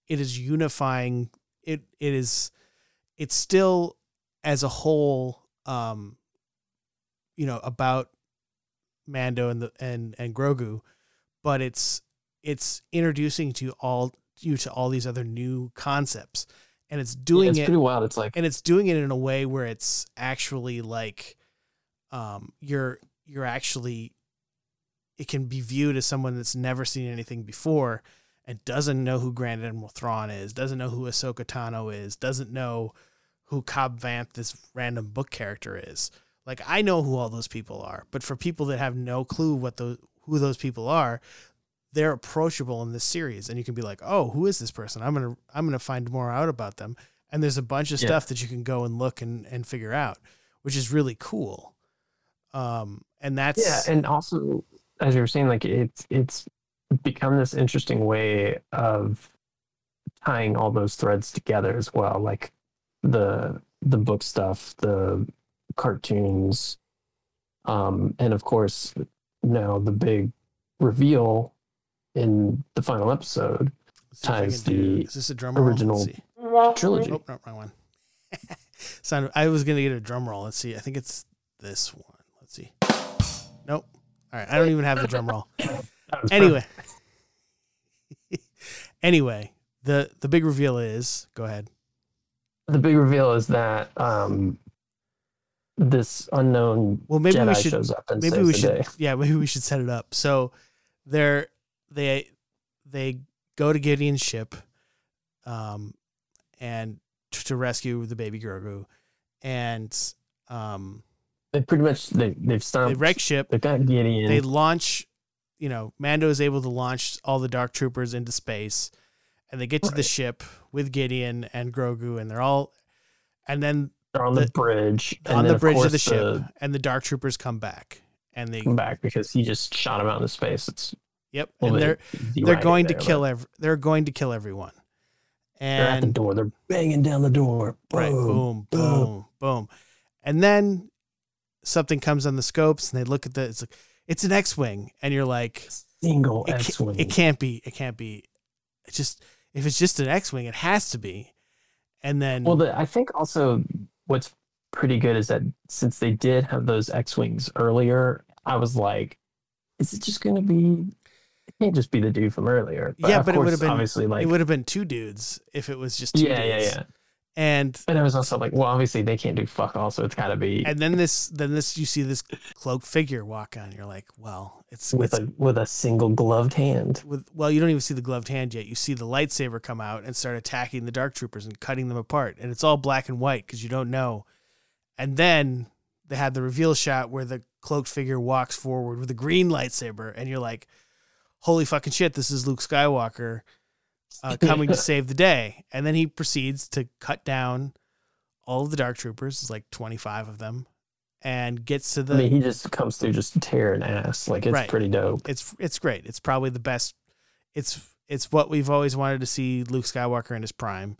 Speaker 1: it is unifying it it is it's still as a whole um you know about Mando and the and and Grogu but it's it's introducing to all you to all these other new concepts and it's doing
Speaker 2: Yeah, it's
Speaker 1: it
Speaker 2: pretty wild. It's like
Speaker 1: and it's doing it in a way where it's actually like um you're you're actually it can be viewed as someone that's never seen anything before and doesn't know who Grand Admiral Thrawn is, doesn't know who Ahsoka Tano is, doesn't know who Cobb Vanth, this random book character is. Like I know who all those people are, but for people that have no clue what those who those people are, they're approachable in this series, and you can be like, "Oh, who is this person? I'm gonna I'm gonna find more out about them." And there's a bunch of
Speaker 2: Yeah.
Speaker 1: stuff that you can go and look and and figure out, which is really cool. Um, and that's
Speaker 2: yeah and also as you were saying like it's it's become this interesting way of tying all those threads together as well like the the book stuff the cartoons um and of course now the big reveal in the final episode
Speaker 1: let's see if I
Speaker 2: ties the
Speaker 1: is this a drum roll?
Speaker 2: Original trilogy
Speaker 1: Oh, no, wrong one. Sound. I was gonna get a drum roll. Let's see. I think it's this one. Let's see. Nope. All right. I don't even have the drum roll.
Speaker 2: That was
Speaker 1: Anyway. anyway, the the big reveal is. Go ahead.
Speaker 2: the big reveal is that um this unknown
Speaker 1: Well, maybe we should-
Speaker 2: shows up and
Speaker 1: Maybe we
Speaker 2: the
Speaker 1: should.
Speaker 2: day.
Speaker 1: Yeah, maybe we should set it up. So, they're they they go to Gideon's ship, um, and t- to rescue the baby Grogu, and um,
Speaker 2: They pretty much they they've stopped.
Speaker 1: they wreck ship.
Speaker 2: They got Gideon.
Speaker 1: they launch you know mando is able to launch all the dark troopers into space and they get to the ship with gideon and grogu and they're all and then
Speaker 2: They're on the,
Speaker 1: the-
Speaker 2: bridge
Speaker 1: on the bridge of
Speaker 2: course
Speaker 1: the ship and the dark troopers come back and they
Speaker 2: come back because he just shot him out into space. It's
Speaker 1: yep and they're they're going to kill
Speaker 2: but
Speaker 1: ev- they're going to kill everyone
Speaker 2: They're at the
Speaker 1: and
Speaker 2: door. They're banging down the door.
Speaker 1: right
Speaker 2: Boom.
Speaker 1: boom boom boom and then something comes on the scopes and they look at the it's like it's an x-wing and you're like
Speaker 2: Single
Speaker 1: it,
Speaker 2: X-wing.
Speaker 1: it can't be. It can't be. It's just if it's just an X-wing, it has to be. And then
Speaker 2: Well, the, I think also what's pretty good is that since they did have those X-wings earlier, I was like, is it just going to be? It can't just be the dude from earlier.
Speaker 1: Yeah,
Speaker 2: of
Speaker 1: but it would've been-
Speaker 2: obviously like
Speaker 1: it would have been two dudes if it was just two
Speaker 2: yeah, yeah,
Speaker 1: dudes.
Speaker 2: yeah.
Speaker 1: And
Speaker 2: And I was also like, well, obviously they can't do fuck all, so it's got to be
Speaker 1: and then this then this you see this cloaked figure walk on. You're like, well, it's
Speaker 2: with
Speaker 1: it's
Speaker 2: a with a single gloved hand.
Speaker 1: with well, you don't even see the gloved hand yet. You see the lightsaber come out and start attacking the dark troopers and cutting them apart, and it's all black and white because you don't know. And then they had the reveal shot where the cloaked figure walks forward with a green lightsaber, and you're like, "Holy fucking shit! This is Luke Skywalker uh, coming to save the day." And then he proceeds to cut down all of the dark troopers. It's like 25 of them, and gets to the
Speaker 2: I mean, he just comes through just tearing ass. Like it's
Speaker 1: Right.
Speaker 2: pretty dope.
Speaker 1: it's it's great. It's probably the best. It's it's what we've always wanted to see Luke Skywalker in his prime.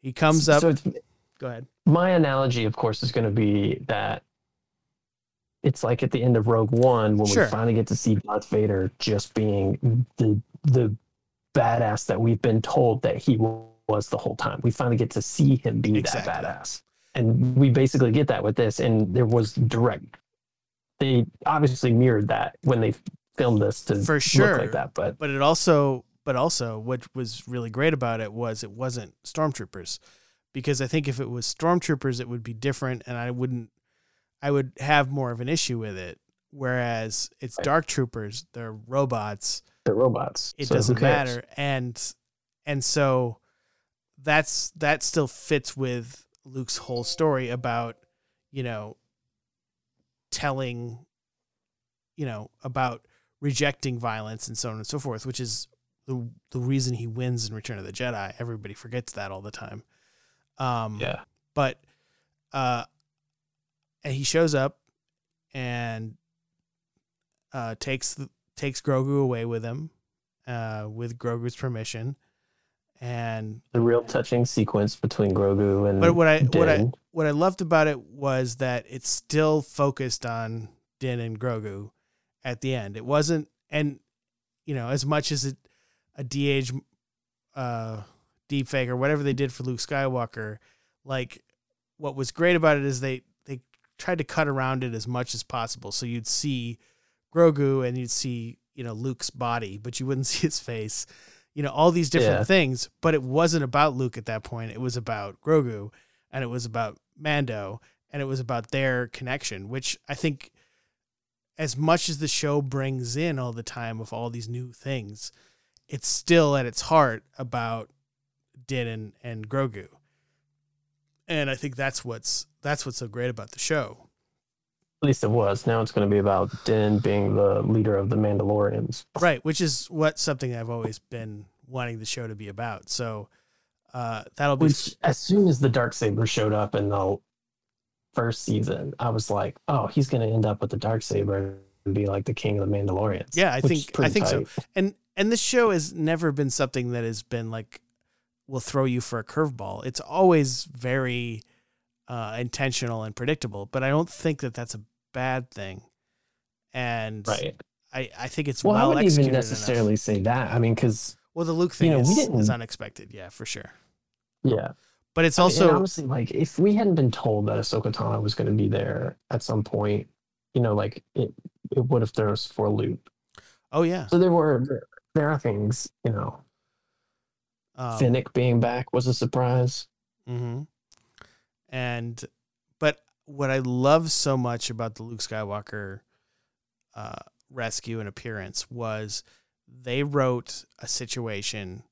Speaker 1: He comes up.
Speaker 2: So
Speaker 1: go ahead.
Speaker 2: my analogy, of course, is going to be that it's like at the end of Rogue One when
Speaker 1: Sure.
Speaker 2: we finally get to see Darth Vader just being the the badass that we've been told that he was the whole time. We finally get to see him be
Speaker 1: Exactly.
Speaker 2: that badass, and we basically get that with this. And there was direct. They obviously mirrored that when they filmed this to
Speaker 1: For
Speaker 2: look
Speaker 1: sure.
Speaker 2: like that, but
Speaker 1: But it also, but also, what was really great about it was it wasn't stormtroopers, because I think if it was stormtroopers, it would be different, and I wouldn't, I would have more of an issue with it. Whereas it's
Speaker 2: Right.
Speaker 1: dark troopers, they're robots.
Speaker 2: They're robots.
Speaker 1: it
Speaker 2: so
Speaker 1: doesn't matter and and so that's that still fits with luke's whole story about you know telling you know about rejecting violence and so on and so forth which is the the reason he wins in return of the jedi everybody forgets that all the time um
Speaker 2: Yeah.
Speaker 1: but uh and he shows up and uh takes the, takes Grogu away with him uh with Grogu's permission. And
Speaker 2: The real touching sequence between Grogu and
Speaker 1: but what I what I what I loved about it was that it still focused on Din and Grogu at the end. It wasn't and you know as much as it a DH uh deep fake or whatever they did for Luke Skywalker like what was great about it is they they tried to cut around it as much as possible. So you'd see Grogu and you'd see you know Luke's body but you wouldn't see his face you know all these different
Speaker 2: Yeah.
Speaker 1: things but it wasn't about Luke at that point it was about Grogu and it was about Mando and it was about their connection which I think as much as the show brings in all the time of all these new things it's still at its heart about Din and, and Grogu. And I think that's what's that's what's so great about the show.
Speaker 2: At least it was. Now it's going to be about Din being the leader of the Mandalorians.
Speaker 1: Right, which is what something I've always been wanting the show to be about. So uh, that'll be
Speaker 2: Which, as soon as the dark saber showed up in the first season, I was like, "Oh, he's going to end up with the dark saber and be like the king of the Mandalorians."
Speaker 1: Yeah, I think- I think so. and and this show has never been something that has been like will throw you for a curveball. It's always very uh, intentional and predictable, but I don't think that that's a bad thing. And
Speaker 2: Right.
Speaker 1: I, I think it's
Speaker 2: Well,
Speaker 1: well,
Speaker 2: I wouldn't
Speaker 1: executed
Speaker 2: even
Speaker 1: enough.
Speaker 2: necessarily say that. I mean, because
Speaker 1: Well, the Luke thing
Speaker 2: you know,
Speaker 1: is, is unexpected, yeah, for sure.
Speaker 2: yeah,
Speaker 1: But it's
Speaker 2: I mean,
Speaker 1: also
Speaker 2: honestly like if we hadn't been told that Ahsoka Tano was going to be there at some point, you know, like it it would have thrown us for a loop.
Speaker 1: oh yeah,
Speaker 2: So there were there, there are things, you know,
Speaker 1: um,
Speaker 2: Fennec being back was a surprise.
Speaker 1: hmm And, but what I love so much about the Luke Skywalker uh, rescue and appearance was they wrote a situation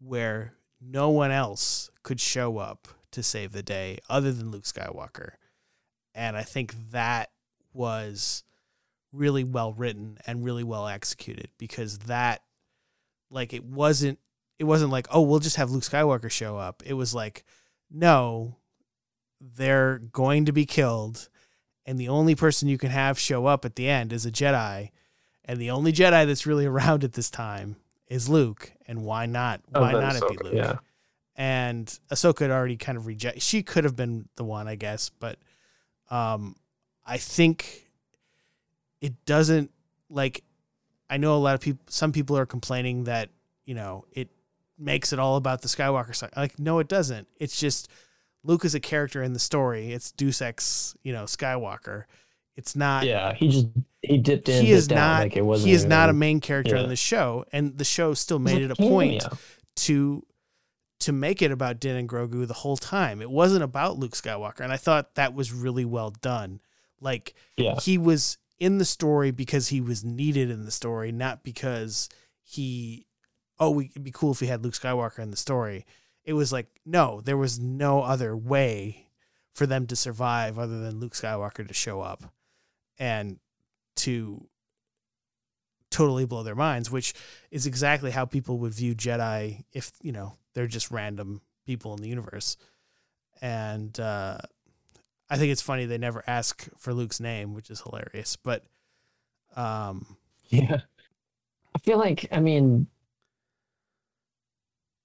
Speaker 1: where no one else could show up to save the day other than Luke Skywalker. And I think that was really well written and really well executed because that like it wasn't it wasn't like oh we'll just have Luke Skywalker show up. It was like no they're going to be killed and the only person you can have show up at the end is a Jedi and the only Jedi that's really around at this time is Luke and why not
Speaker 2: Oh,
Speaker 1: why
Speaker 2: then
Speaker 1: not it be Luke?
Speaker 2: yeah.
Speaker 1: and Ahsoka had already kind of reject. She could have been the one, I guess, but um, I think it doesn't like. I know a lot of people. Some people are complaining that you know it makes it all about the Skywalker side. Like, no, it doesn't. It's just Luke is a character in the story. It's Deus Ex, you know, Skywalker. It's not
Speaker 2: Yeah, he just he dipped in.
Speaker 1: he is not
Speaker 2: like it wasn't
Speaker 1: he is not a main character in the show and the show still made it a point to to make it about Din and Grogu the whole time. It wasn't about Luke Skywalker and I thought that was really well done. Like
Speaker 2: Yeah.
Speaker 1: he was in the story because he was needed in the story, not because he oh, we, it'd be cool if we had Luke Skywalker in the story. It was like no, there was no other way for them to survive other than Luke Skywalker to show up and to totally blow their minds, which is exactly how people would view Jedi if, you know, they're just random people in the universe. And uh, I think it's funny they never ask for Luke's name, which is hilarious. But um,
Speaker 2: Yeah. I feel like I mean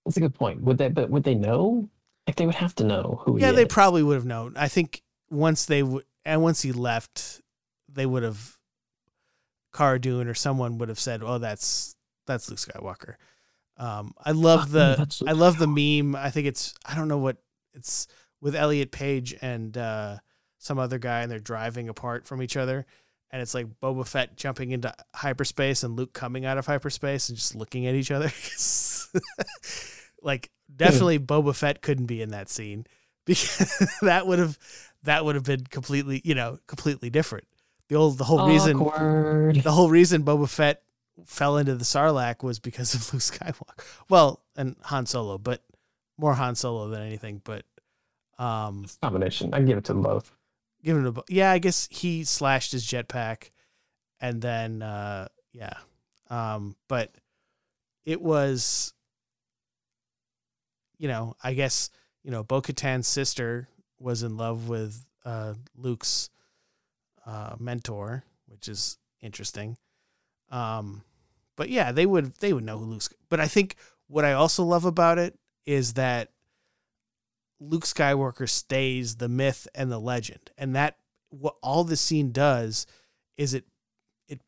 Speaker 2: that's a good point. Would they but would they know? Like they would have to know who he
Speaker 1: yeah, they
Speaker 2: is.
Speaker 1: probably would have known. I think once they would, and once he left, they would have, Cara Dune or someone would have said, "Oh, that's that's Luke Skywalker." Um, I love the I love the meme. I think it's I don't know what it's with Elliot Page and uh, some other guy, and they're driving apart from each other, and it's like Boba Fett jumping into hyperspace and Luke coming out of hyperspace and just looking at each other. like definitely Boba Fett couldn't be in that scene because that would have that would have been completely you know completely different. The old the whole reason
Speaker 2: Awkward.
Speaker 1: the whole reason Boba Fett fell into the Sarlacc was because of Luke Skywalker. Well, and Han Solo, but more Han Solo than anything. But um, it's
Speaker 2: combination. I'd give it to them both.
Speaker 1: give it a bo- yeah. I guess he slashed his jetpack, and then uh, yeah. Um, but it was, you know, I guess you know, Bo Katan's sister was in love with uh, Luke's uh, mentor, which is interesting. Um, but yeah, they would they would know who Luke's. But I think what I also love about it is that Luke Skywalker stays the myth and the legend, and that what all the scene does is it it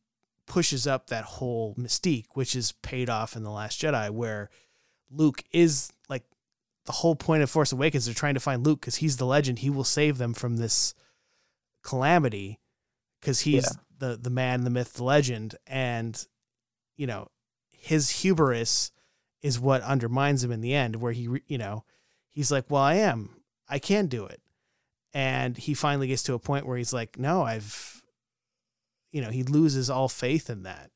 Speaker 1: pushes up that whole mystique, which is paid off in the Last Jedi, where Luke is the whole point of Force Awakens. They're trying to find Luke because he's the legend. He will save them from this calamity because he's
Speaker 2: Yeah.
Speaker 1: the the man, the myth, the legend, and you know his hubris is what undermines him in the end. Where he, you know, he's like, "Well, I am. I can do it," and he finally gets to a point where he's like, "No, I've," you know, he loses all faith in that,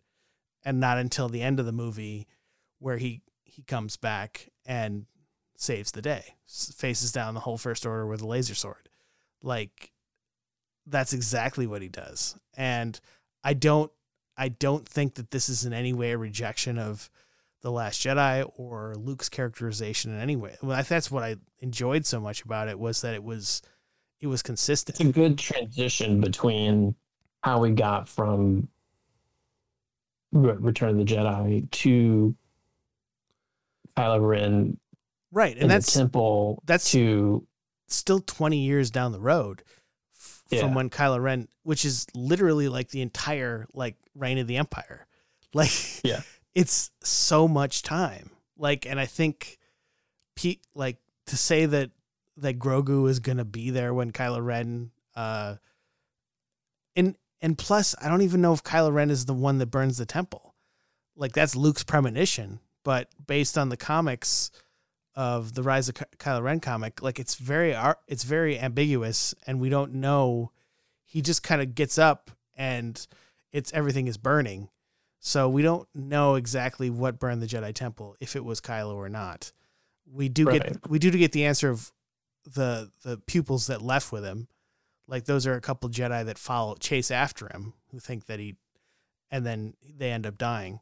Speaker 1: and not until the end of the movie where he he comes back and saves the day, faces down the whole first order with a laser sword, like that's exactly what he does. And I don't I don't think that this is in any way a rejection of the Last Jedi or Luke's characterization in any way. Well, that's what I enjoyed so much about it was that it was it was consistent.
Speaker 2: It's a good transition between how we got from Return of the Jedi to Kylo Ren,
Speaker 1: right? And that's
Speaker 2: simple
Speaker 1: that's-
Speaker 2: to
Speaker 1: still 20 years down the road f-
Speaker 2: Yeah.
Speaker 1: from when Kylo Ren, which is literally like the entire like reign of the Empire. Like
Speaker 2: Yeah.
Speaker 1: it's so much time. Like and I think Pete like to say that that Grogu is going to be there when Kylo Ren uh and and plus I don't even know if Kylo Ren is the one that burns the temple. Like that's Luke's premonition, but based on the comics of the Rise of Ky- Kylo Ren comic, like it's very it's very ambiguous, and we don't know. He just kind of gets up, and it's everything is burning, so we don't know exactly what burned the Jedi Temple, if it was Kylo or not. We do
Speaker 2: Right.
Speaker 1: get we do get the answer of the the pupils that left with him, like those are a couple Jedi that follow chase after him who think that he, and then they end up dying,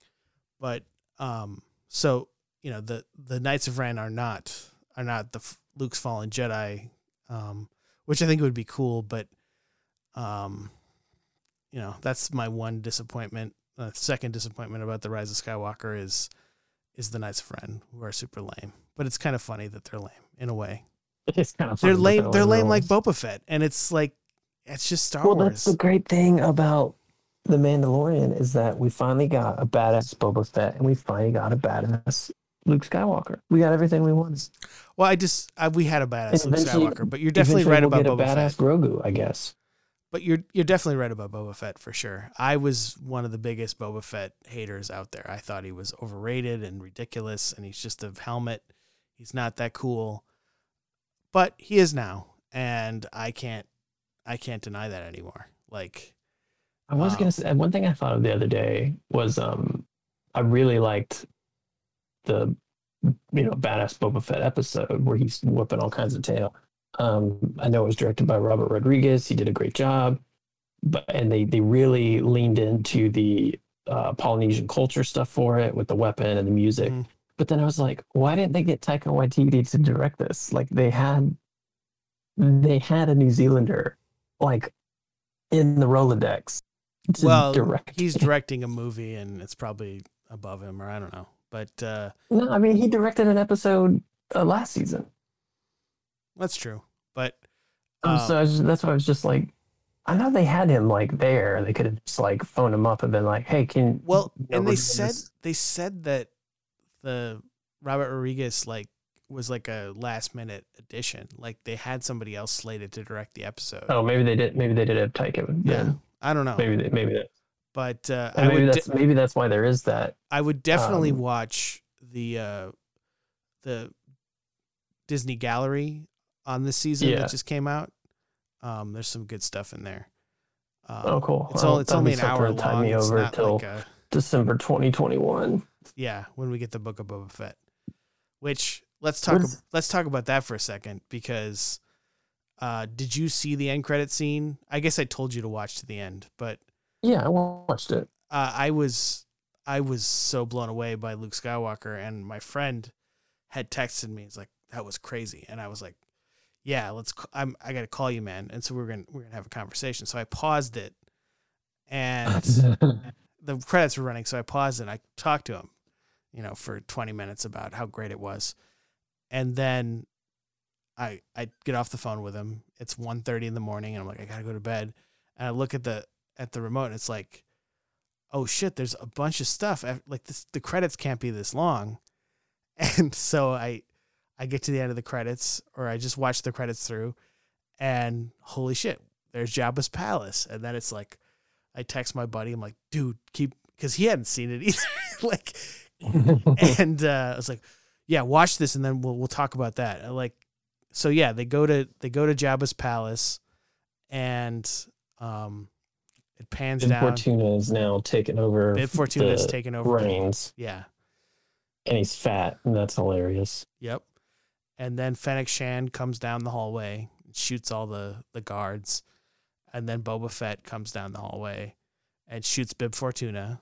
Speaker 1: but um so you know the the Knights of Ren are not are not the Luke's fallen Jedi, um, which I think would be cool, but um, you know that's my one disappointment. Uh, second disappointment about the Rise of Skywalker is is the Knights of Ren, who are super lame. But it's kind of funny that they're lame in a way.
Speaker 2: it's kind of
Speaker 1: They're lame. They're lame like. Boba Fett, and it's like it's just Star
Speaker 2: Well,
Speaker 1: Wars.
Speaker 2: that's the great thing about the Mandalorian is that we finally got a badass Boba Fett, and we finally got a badass Luke Skywalker. We got everything we wanted.
Speaker 1: well, I just I, we had a badass Luke Skywalker, but you're definitely right
Speaker 2: we'll
Speaker 1: about
Speaker 2: get
Speaker 1: Boba
Speaker 2: a
Speaker 1: Fett.
Speaker 2: badass Grogu, I guess.
Speaker 1: But you're you're definitely right about Boba Fett for sure. I was one of the biggest Boba Fett haters out there. I thought he was overrated and ridiculous, and he's just a helmet. He's not that cool, but he is now, and I can't I can't deny that anymore. Like,
Speaker 2: I was
Speaker 1: Um,
Speaker 2: gonna say one thing I thought of the other day was um I really liked the you know badass Boba Fett episode where he's whooping all kinds of tail. Um, I know it was directed by Robert Rodriguez. He did a great job, but and they they really leaned into the uh, Polynesian culture stuff for it with the weapon and the music.
Speaker 1: Mhm.
Speaker 2: But then I was like, why didn't they get Taika Waititi to direct this? Like they had they had a New Zealander like in the Rolodex. to
Speaker 1: well,
Speaker 2: direct
Speaker 1: he's directing a movie, and it's probably above him, or I don't know. But uh,
Speaker 2: No, I mean he directed an episode uh, last season.
Speaker 1: that's true. But
Speaker 2: Um,
Speaker 1: um,
Speaker 2: so was, that's why I was just like, I know they had him like there. They could have just like phoned him up and been like, "Hey, can
Speaker 1: Well,
Speaker 2: you
Speaker 1: and they said
Speaker 2: this."
Speaker 1: they said that the Robert Rodriguez like was like a last minute addition. Like they had somebody else slated to direct the episode.
Speaker 2: Oh, maybe they did. Maybe they did have Taika.
Speaker 1: yeah, I don't know,
Speaker 2: Maybe they, maybe that.
Speaker 1: But uh, I
Speaker 2: maybe
Speaker 1: would
Speaker 2: that's
Speaker 1: de-
Speaker 2: maybe that's why there is that.
Speaker 1: I would definitely
Speaker 2: um,
Speaker 1: watch the uh, the Disney Gallery on this season
Speaker 2: Yeah.
Speaker 1: that just came out. Um, there's some good stuff in there. Um,
Speaker 2: Oh, cool.
Speaker 1: It's, all, it's only an hour long.
Speaker 2: me
Speaker 1: It's
Speaker 2: over till-
Speaker 1: like a,
Speaker 2: December 2021.
Speaker 1: yeah, when we get the book of Boba Fett. Which let's talk. Let's talk about that for a second because uh, did you see the end credit scene? I guess I told you to watch to the end, but
Speaker 2: Yeah, I watched it.
Speaker 1: uh, I was I was so blown away by Luke Skywalker, and my friend had texted me. He's like, "That was crazy," and I was like, "Yeah, let's. I'm. I got to call you, man." And so we're gonna we're gonna have a conversation. So I paused it, and the credits were running, so I paused it. and I talked to him, you know, for 20 minutes about how great it was, and then I I get off the phone with him. It's 1.30 in the morning, and I'm like, I gotta go to bed. And I look at the at the remote, and it's like, oh shit, there's a bunch of stuff. Like this, the credits can't be this long, and so I I get to the end of the credits, or I just watch the credits through, and holy shit, there's Jabba's palace, and then it's like, I text my buddy, I'm like, dude, keep because he hadn't seen it either, like, and uh, I was like, yeah, watch this, and then we'll we'll talk about that. And like, so yeah, they go to they go to Jabba's palace, and um, it pans
Speaker 2: Bib
Speaker 1: down.
Speaker 2: Fortuna is now taken over.
Speaker 1: Bib Fortuna is taken over.
Speaker 2: reins,
Speaker 1: Yeah.
Speaker 2: and he's fat, and that's hilarious.
Speaker 1: Yep. And then Fennec Shan comes down the hallway shoots all the, the guards. and then Boba Fett comes down the hallway and shoots Bib Fortuna,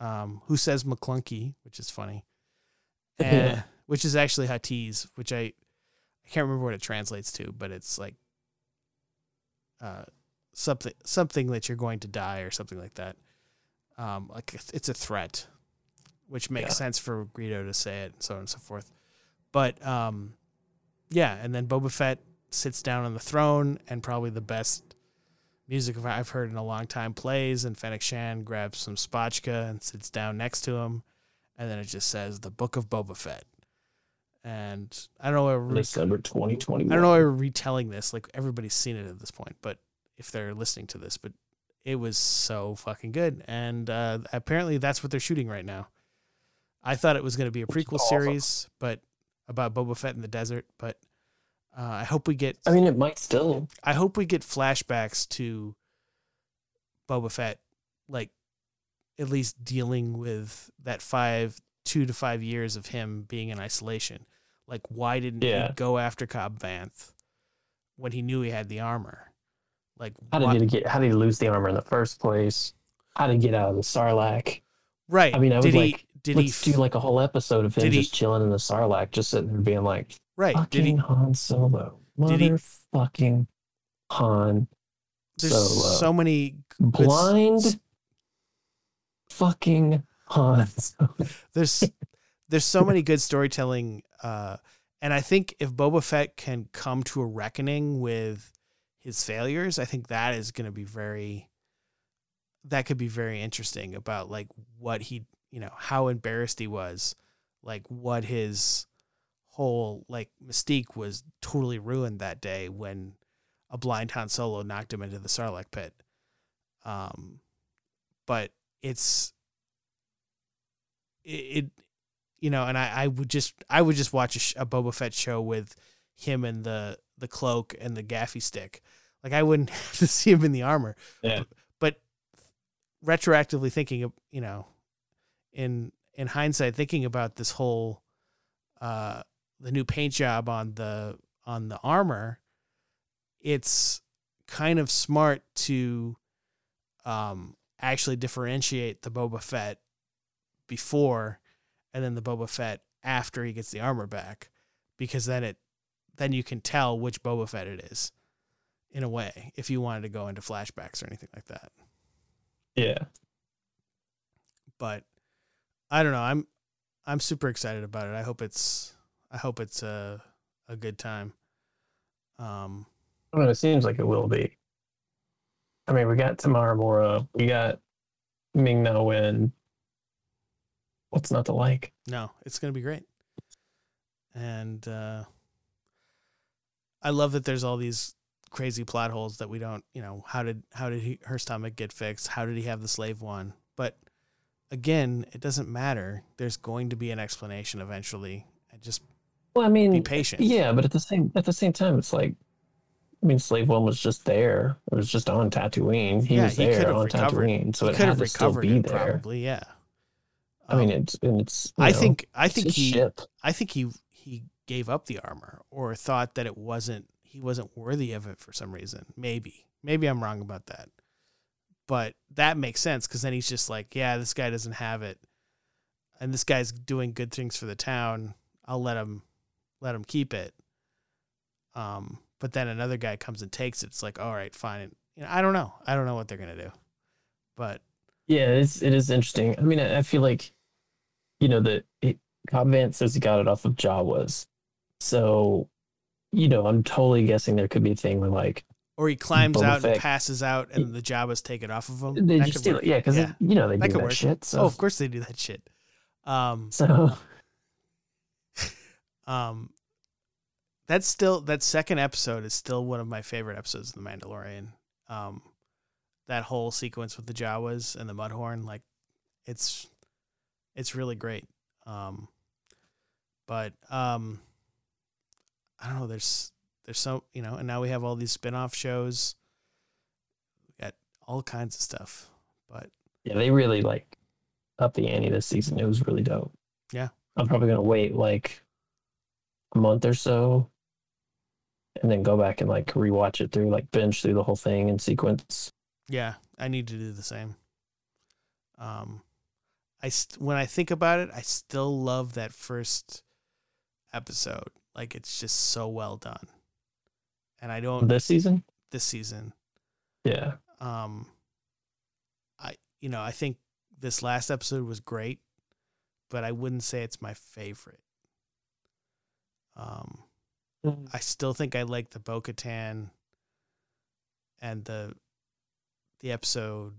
Speaker 1: um, who says McClunky, which is funny, and
Speaker 2: Yeah.
Speaker 1: which is actually Hatiz, which I I can't remember what it translates to, but it's like uh, something something that you're going to die or something like that. Um, like it's- a threat, which makes
Speaker 2: Yeah.
Speaker 1: sense for Greedo to say it, and so on and so forth. But um, yeah, and then Boba Fett sits down on the throne, and probably the best music I've heard in a long time plays, and Fennec Shan grabs some spotchka and sits down next to him, and then it just says the Book of Boba Fett. And I don't know. Why
Speaker 2: December 2021.
Speaker 1: I don't know why we're retelling this. Like everybody's seen it at this point, but if they're listening to this, but it was so fucking good, and uh, apparently that's what they're shooting right now. I thought it was going to be a prequel
Speaker 2: awesome.
Speaker 1: series, but about Boba Fett in the desert. But uh, I hope we get.
Speaker 2: I mean, it might still.
Speaker 1: I hope we get flashbacks to Boba Fett, like at least dealing with that five, two to five years of him being in isolation. Like, why didn't
Speaker 2: Yeah.
Speaker 1: he go after Cobb Vanth when he knew he had the armor? Like,
Speaker 2: How did
Speaker 1: why-
Speaker 2: he get? How did he lose the armor in the first place? How did he get out of the Sarlacc?
Speaker 1: right?
Speaker 2: I mean, I
Speaker 1: did he?
Speaker 2: like,
Speaker 1: Did he?
Speaker 2: Let's do like a whole episode of him
Speaker 1: did he-
Speaker 2: just chilling in the Sarlacc, just sitting there being like,
Speaker 1: right?
Speaker 2: "Fucking
Speaker 1: Did he?
Speaker 2: Han Solo, motherfucking Han
Speaker 1: There's
Speaker 2: Solo,
Speaker 1: so many good s-
Speaker 2: blind, fucking Han."
Speaker 1: There's there's so many good storytelling uh and i think if boba fett can come to a reckoning with his failures i think that is going to be very that could be very interesting about like what he you know how embarrassed he was like what his whole like mystique was totally ruined that day when a blind Han Solo knocked him into the Sarlacc pit. Um but it's it, it you know, and I, I would just I would just watch a, sh- a Boba Fett show with him and the the cloak and the gaffy stick. Like I wouldn't have to see him in the armor.
Speaker 2: Yeah.
Speaker 1: But retroactively thinking of you know, in in hindsight, thinking about this whole uh the new paint job on the on the armor, it's kind of smart to um actually differentiate the Boba Fett before and then the Boba Fett after he gets the armor back because then it then you can tell which Boba Fett it is in a way if you wanted to go into flashbacks or anything like that.
Speaker 2: Yeah.
Speaker 1: But I don't know. I'm I'm super excited about it. I hope it's I hope it's a a good time. Um
Speaker 2: I don't know. It seems like it will be. I mean, we got Temuera Morrison, we got Ming Na Wen. What's not to like?
Speaker 1: No, it's going to be great. And uh, I love that there's all these crazy plot holes that we don't, you know, how did how did he, her stomach get fixed? How did he have the slave one? But again, it doesn't matter. There's going to be an explanation eventually. I just
Speaker 2: Well, I mean,
Speaker 1: be patient.
Speaker 2: Yeah, but at the same at the same time, it's like, I mean, Slave One was just there. It was just on Tatooine. He
Speaker 1: Yeah,
Speaker 2: was
Speaker 1: he
Speaker 2: there on
Speaker 1: recovered.
Speaker 2: Tatooine, so
Speaker 1: he
Speaker 2: it
Speaker 1: could
Speaker 2: had
Speaker 1: have
Speaker 2: to still be
Speaker 1: it,
Speaker 2: there.
Speaker 1: probably. Yeah.
Speaker 2: I mean,
Speaker 1: Um,
Speaker 2: it's and it's.
Speaker 1: I
Speaker 2: know,
Speaker 1: think I think he
Speaker 2: ship.
Speaker 1: I think he he gave up the armor or thought that it wasn't he wasn't worthy of it for some reason. Maybe. Maybe I'm wrong about that. But that makes sense cuz then he's just like, yeah, this guy doesn't have it. And this guy's doing good things for the town. I'll let him let him keep it. Um but then another guy comes and takes it. It's like, all right, fine. You know, I don't know. I don't know what they're going to do. But
Speaker 2: Yeah, it's it is interesting. I mean, I, I feel like, you know, the it, Cobb Vanth says he got it off of Jawas, so, you know, I'm totally guessing there could be a thing where like
Speaker 1: or he climbs
Speaker 2: Boba
Speaker 1: out and passes out and the Jawas take it off of him.
Speaker 2: they
Speaker 1: That
Speaker 2: just steal it. Yeah, because
Speaker 1: Yeah.
Speaker 2: you know they
Speaker 1: That
Speaker 2: do that
Speaker 1: work.
Speaker 2: shit. So,
Speaker 1: Oh, of course they do that shit. Um,
Speaker 2: so
Speaker 1: um, that's still that second episode is still one of my favorite episodes of The Mandalorian. Um, that whole sequence with the Jawas and the Mudhorn, like, it's it's really great. Um, but um, I don't know. There's there's so you know, and now we have all these spin-off shows. We got all kinds of stuff, but
Speaker 2: yeah, they really like up the ante this season. It was really dope.
Speaker 1: Yeah.
Speaker 2: I'm probably gonna wait like a month or so and then go back and like rewatch it through, like binge through the whole thing in sequence.
Speaker 1: Yeah, I need to do the same. Um, I st- when I think about it, I still love that first episode. Like it's just so well done, and I don't
Speaker 2: This season,
Speaker 1: this season.
Speaker 2: yeah,
Speaker 1: Um, I you know I think this last episode was great, but I wouldn't say it's my favorite. Um, I still think I like the Bo Katan and the the episode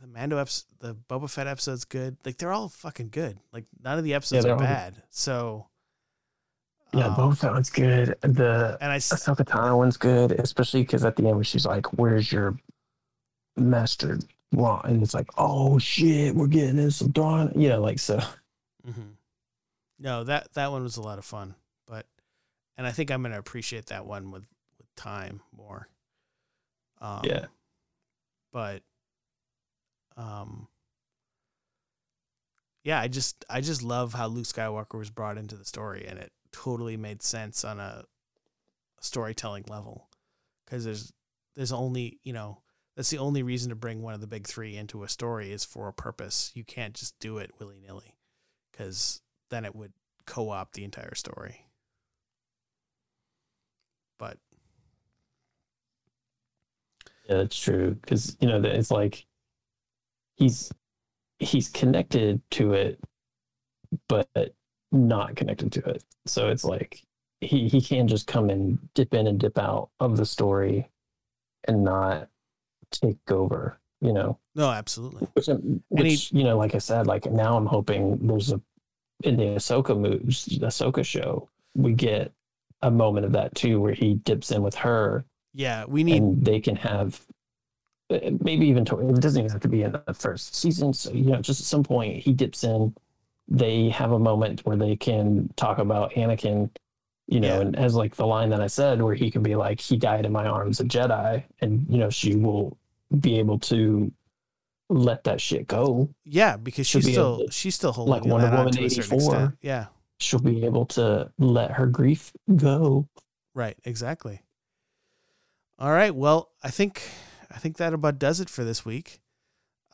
Speaker 1: the Mando episode, the Boba Fett episode's good. Like they're all fucking good. Like none of the episodes
Speaker 2: they're
Speaker 1: are
Speaker 2: all
Speaker 1: bad. So
Speaker 2: yeah,
Speaker 1: um,
Speaker 2: both that one's good. The
Speaker 1: and I
Speaker 2: Ahsoka Tano one's good, especially because at the end when she's like, "Where's your master?" Law? and it's like, "Oh shit, we're getting in some Dawn." You know, like so.
Speaker 1: mhm. no that that one was a lot of fun. But and I think I'm gonna appreciate that one with with time more. Um,
Speaker 2: Yeah.
Speaker 1: but um yeah i just i just love how luke skywalker was brought into the story and it totally made sense on a storytelling level because there's there's only you know that's the only reason to bring one of the big three into a story is for a purpose you can't just do it willy-nilly because then it would co-opt the entire story but
Speaker 2: Yeah, that's true. Because you know, it's like he's he's connected to it, but not connected to it. So it's like he he can just come and dip in and dip out of the story, and not take over. You know,
Speaker 1: no absolutely
Speaker 2: which, which you know, like I said, like now I'm hoping there's a in the Ahsoka moves, the Ahsoka show, we get a moment of that too, where he dips in with her
Speaker 1: yeah we need
Speaker 2: and they can have uh, maybe even to, it doesn't even have to be in the first season so you know just at some point he dips in they have a moment where they can talk about anakin you know
Speaker 1: Yeah.
Speaker 2: and as like the line that i said where he can be like he died in my arms a jedi and you know she will be able to let that shit go
Speaker 1: Yeah, because she's
Speaker 2: be
Speaker 1: still
Speaker 2: to-
Speaker 1: she's still holding
Speaker 2: like Wonder
Speaker 1: on
Speaker 2: Woman
Speaker 1: certain
Speaker 2: 84.
Speaker 1: Yeah,
Speaker 2: she'll be able to let her grief go
Speaker 1: right, exactly. All right, well, I think I think that about does it for this week.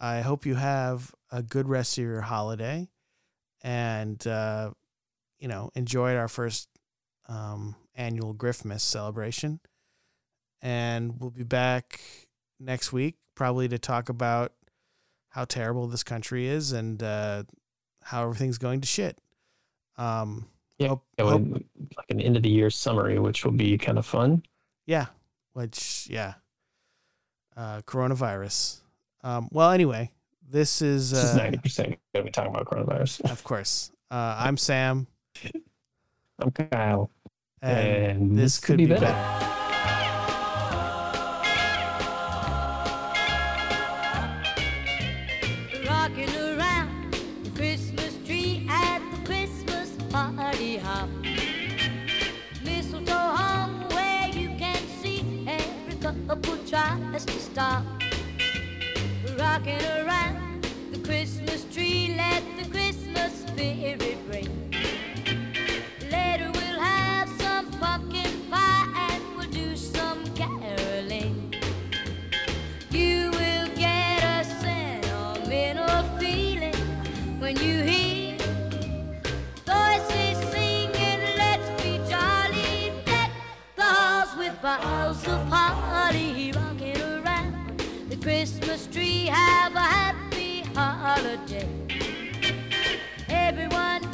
Speaker 1: I hope you have a good rest of your holiday, and uh, you know enjoyed our first um, annual Griftmas celebration. And we'll be back next week, probably to talk about how terrible this country is and uh, how everything's going to shit. Um,
Speaker 2: yeah,
Speaker 1: Hope- hope-
Speaker 2: like an end of the year summary which will be kind of fun
Speaker 1: Yeah, which yeah, uh, coronavirus. Um, well, anyway, this is
Speaker 2: this is
Speaker 1: uh,
Speaker 2: ninety percent gonna be talking about coronavirus.
Speaker 1: of course. Uh, I'm Sam,
Speaker 2: I'm Kyle,
Speaker 1: and,
Speaker 2: and,
Speaker 1: this could be better.
Speaker 8: rocking around the Christmas Later we'll have some pumpkin pie and we'll do some caroling. You will get a sentimental feeling when you hear voices singing, let's be jolly. With of rocking around the Christmas tree. Have a happy holiday everyone.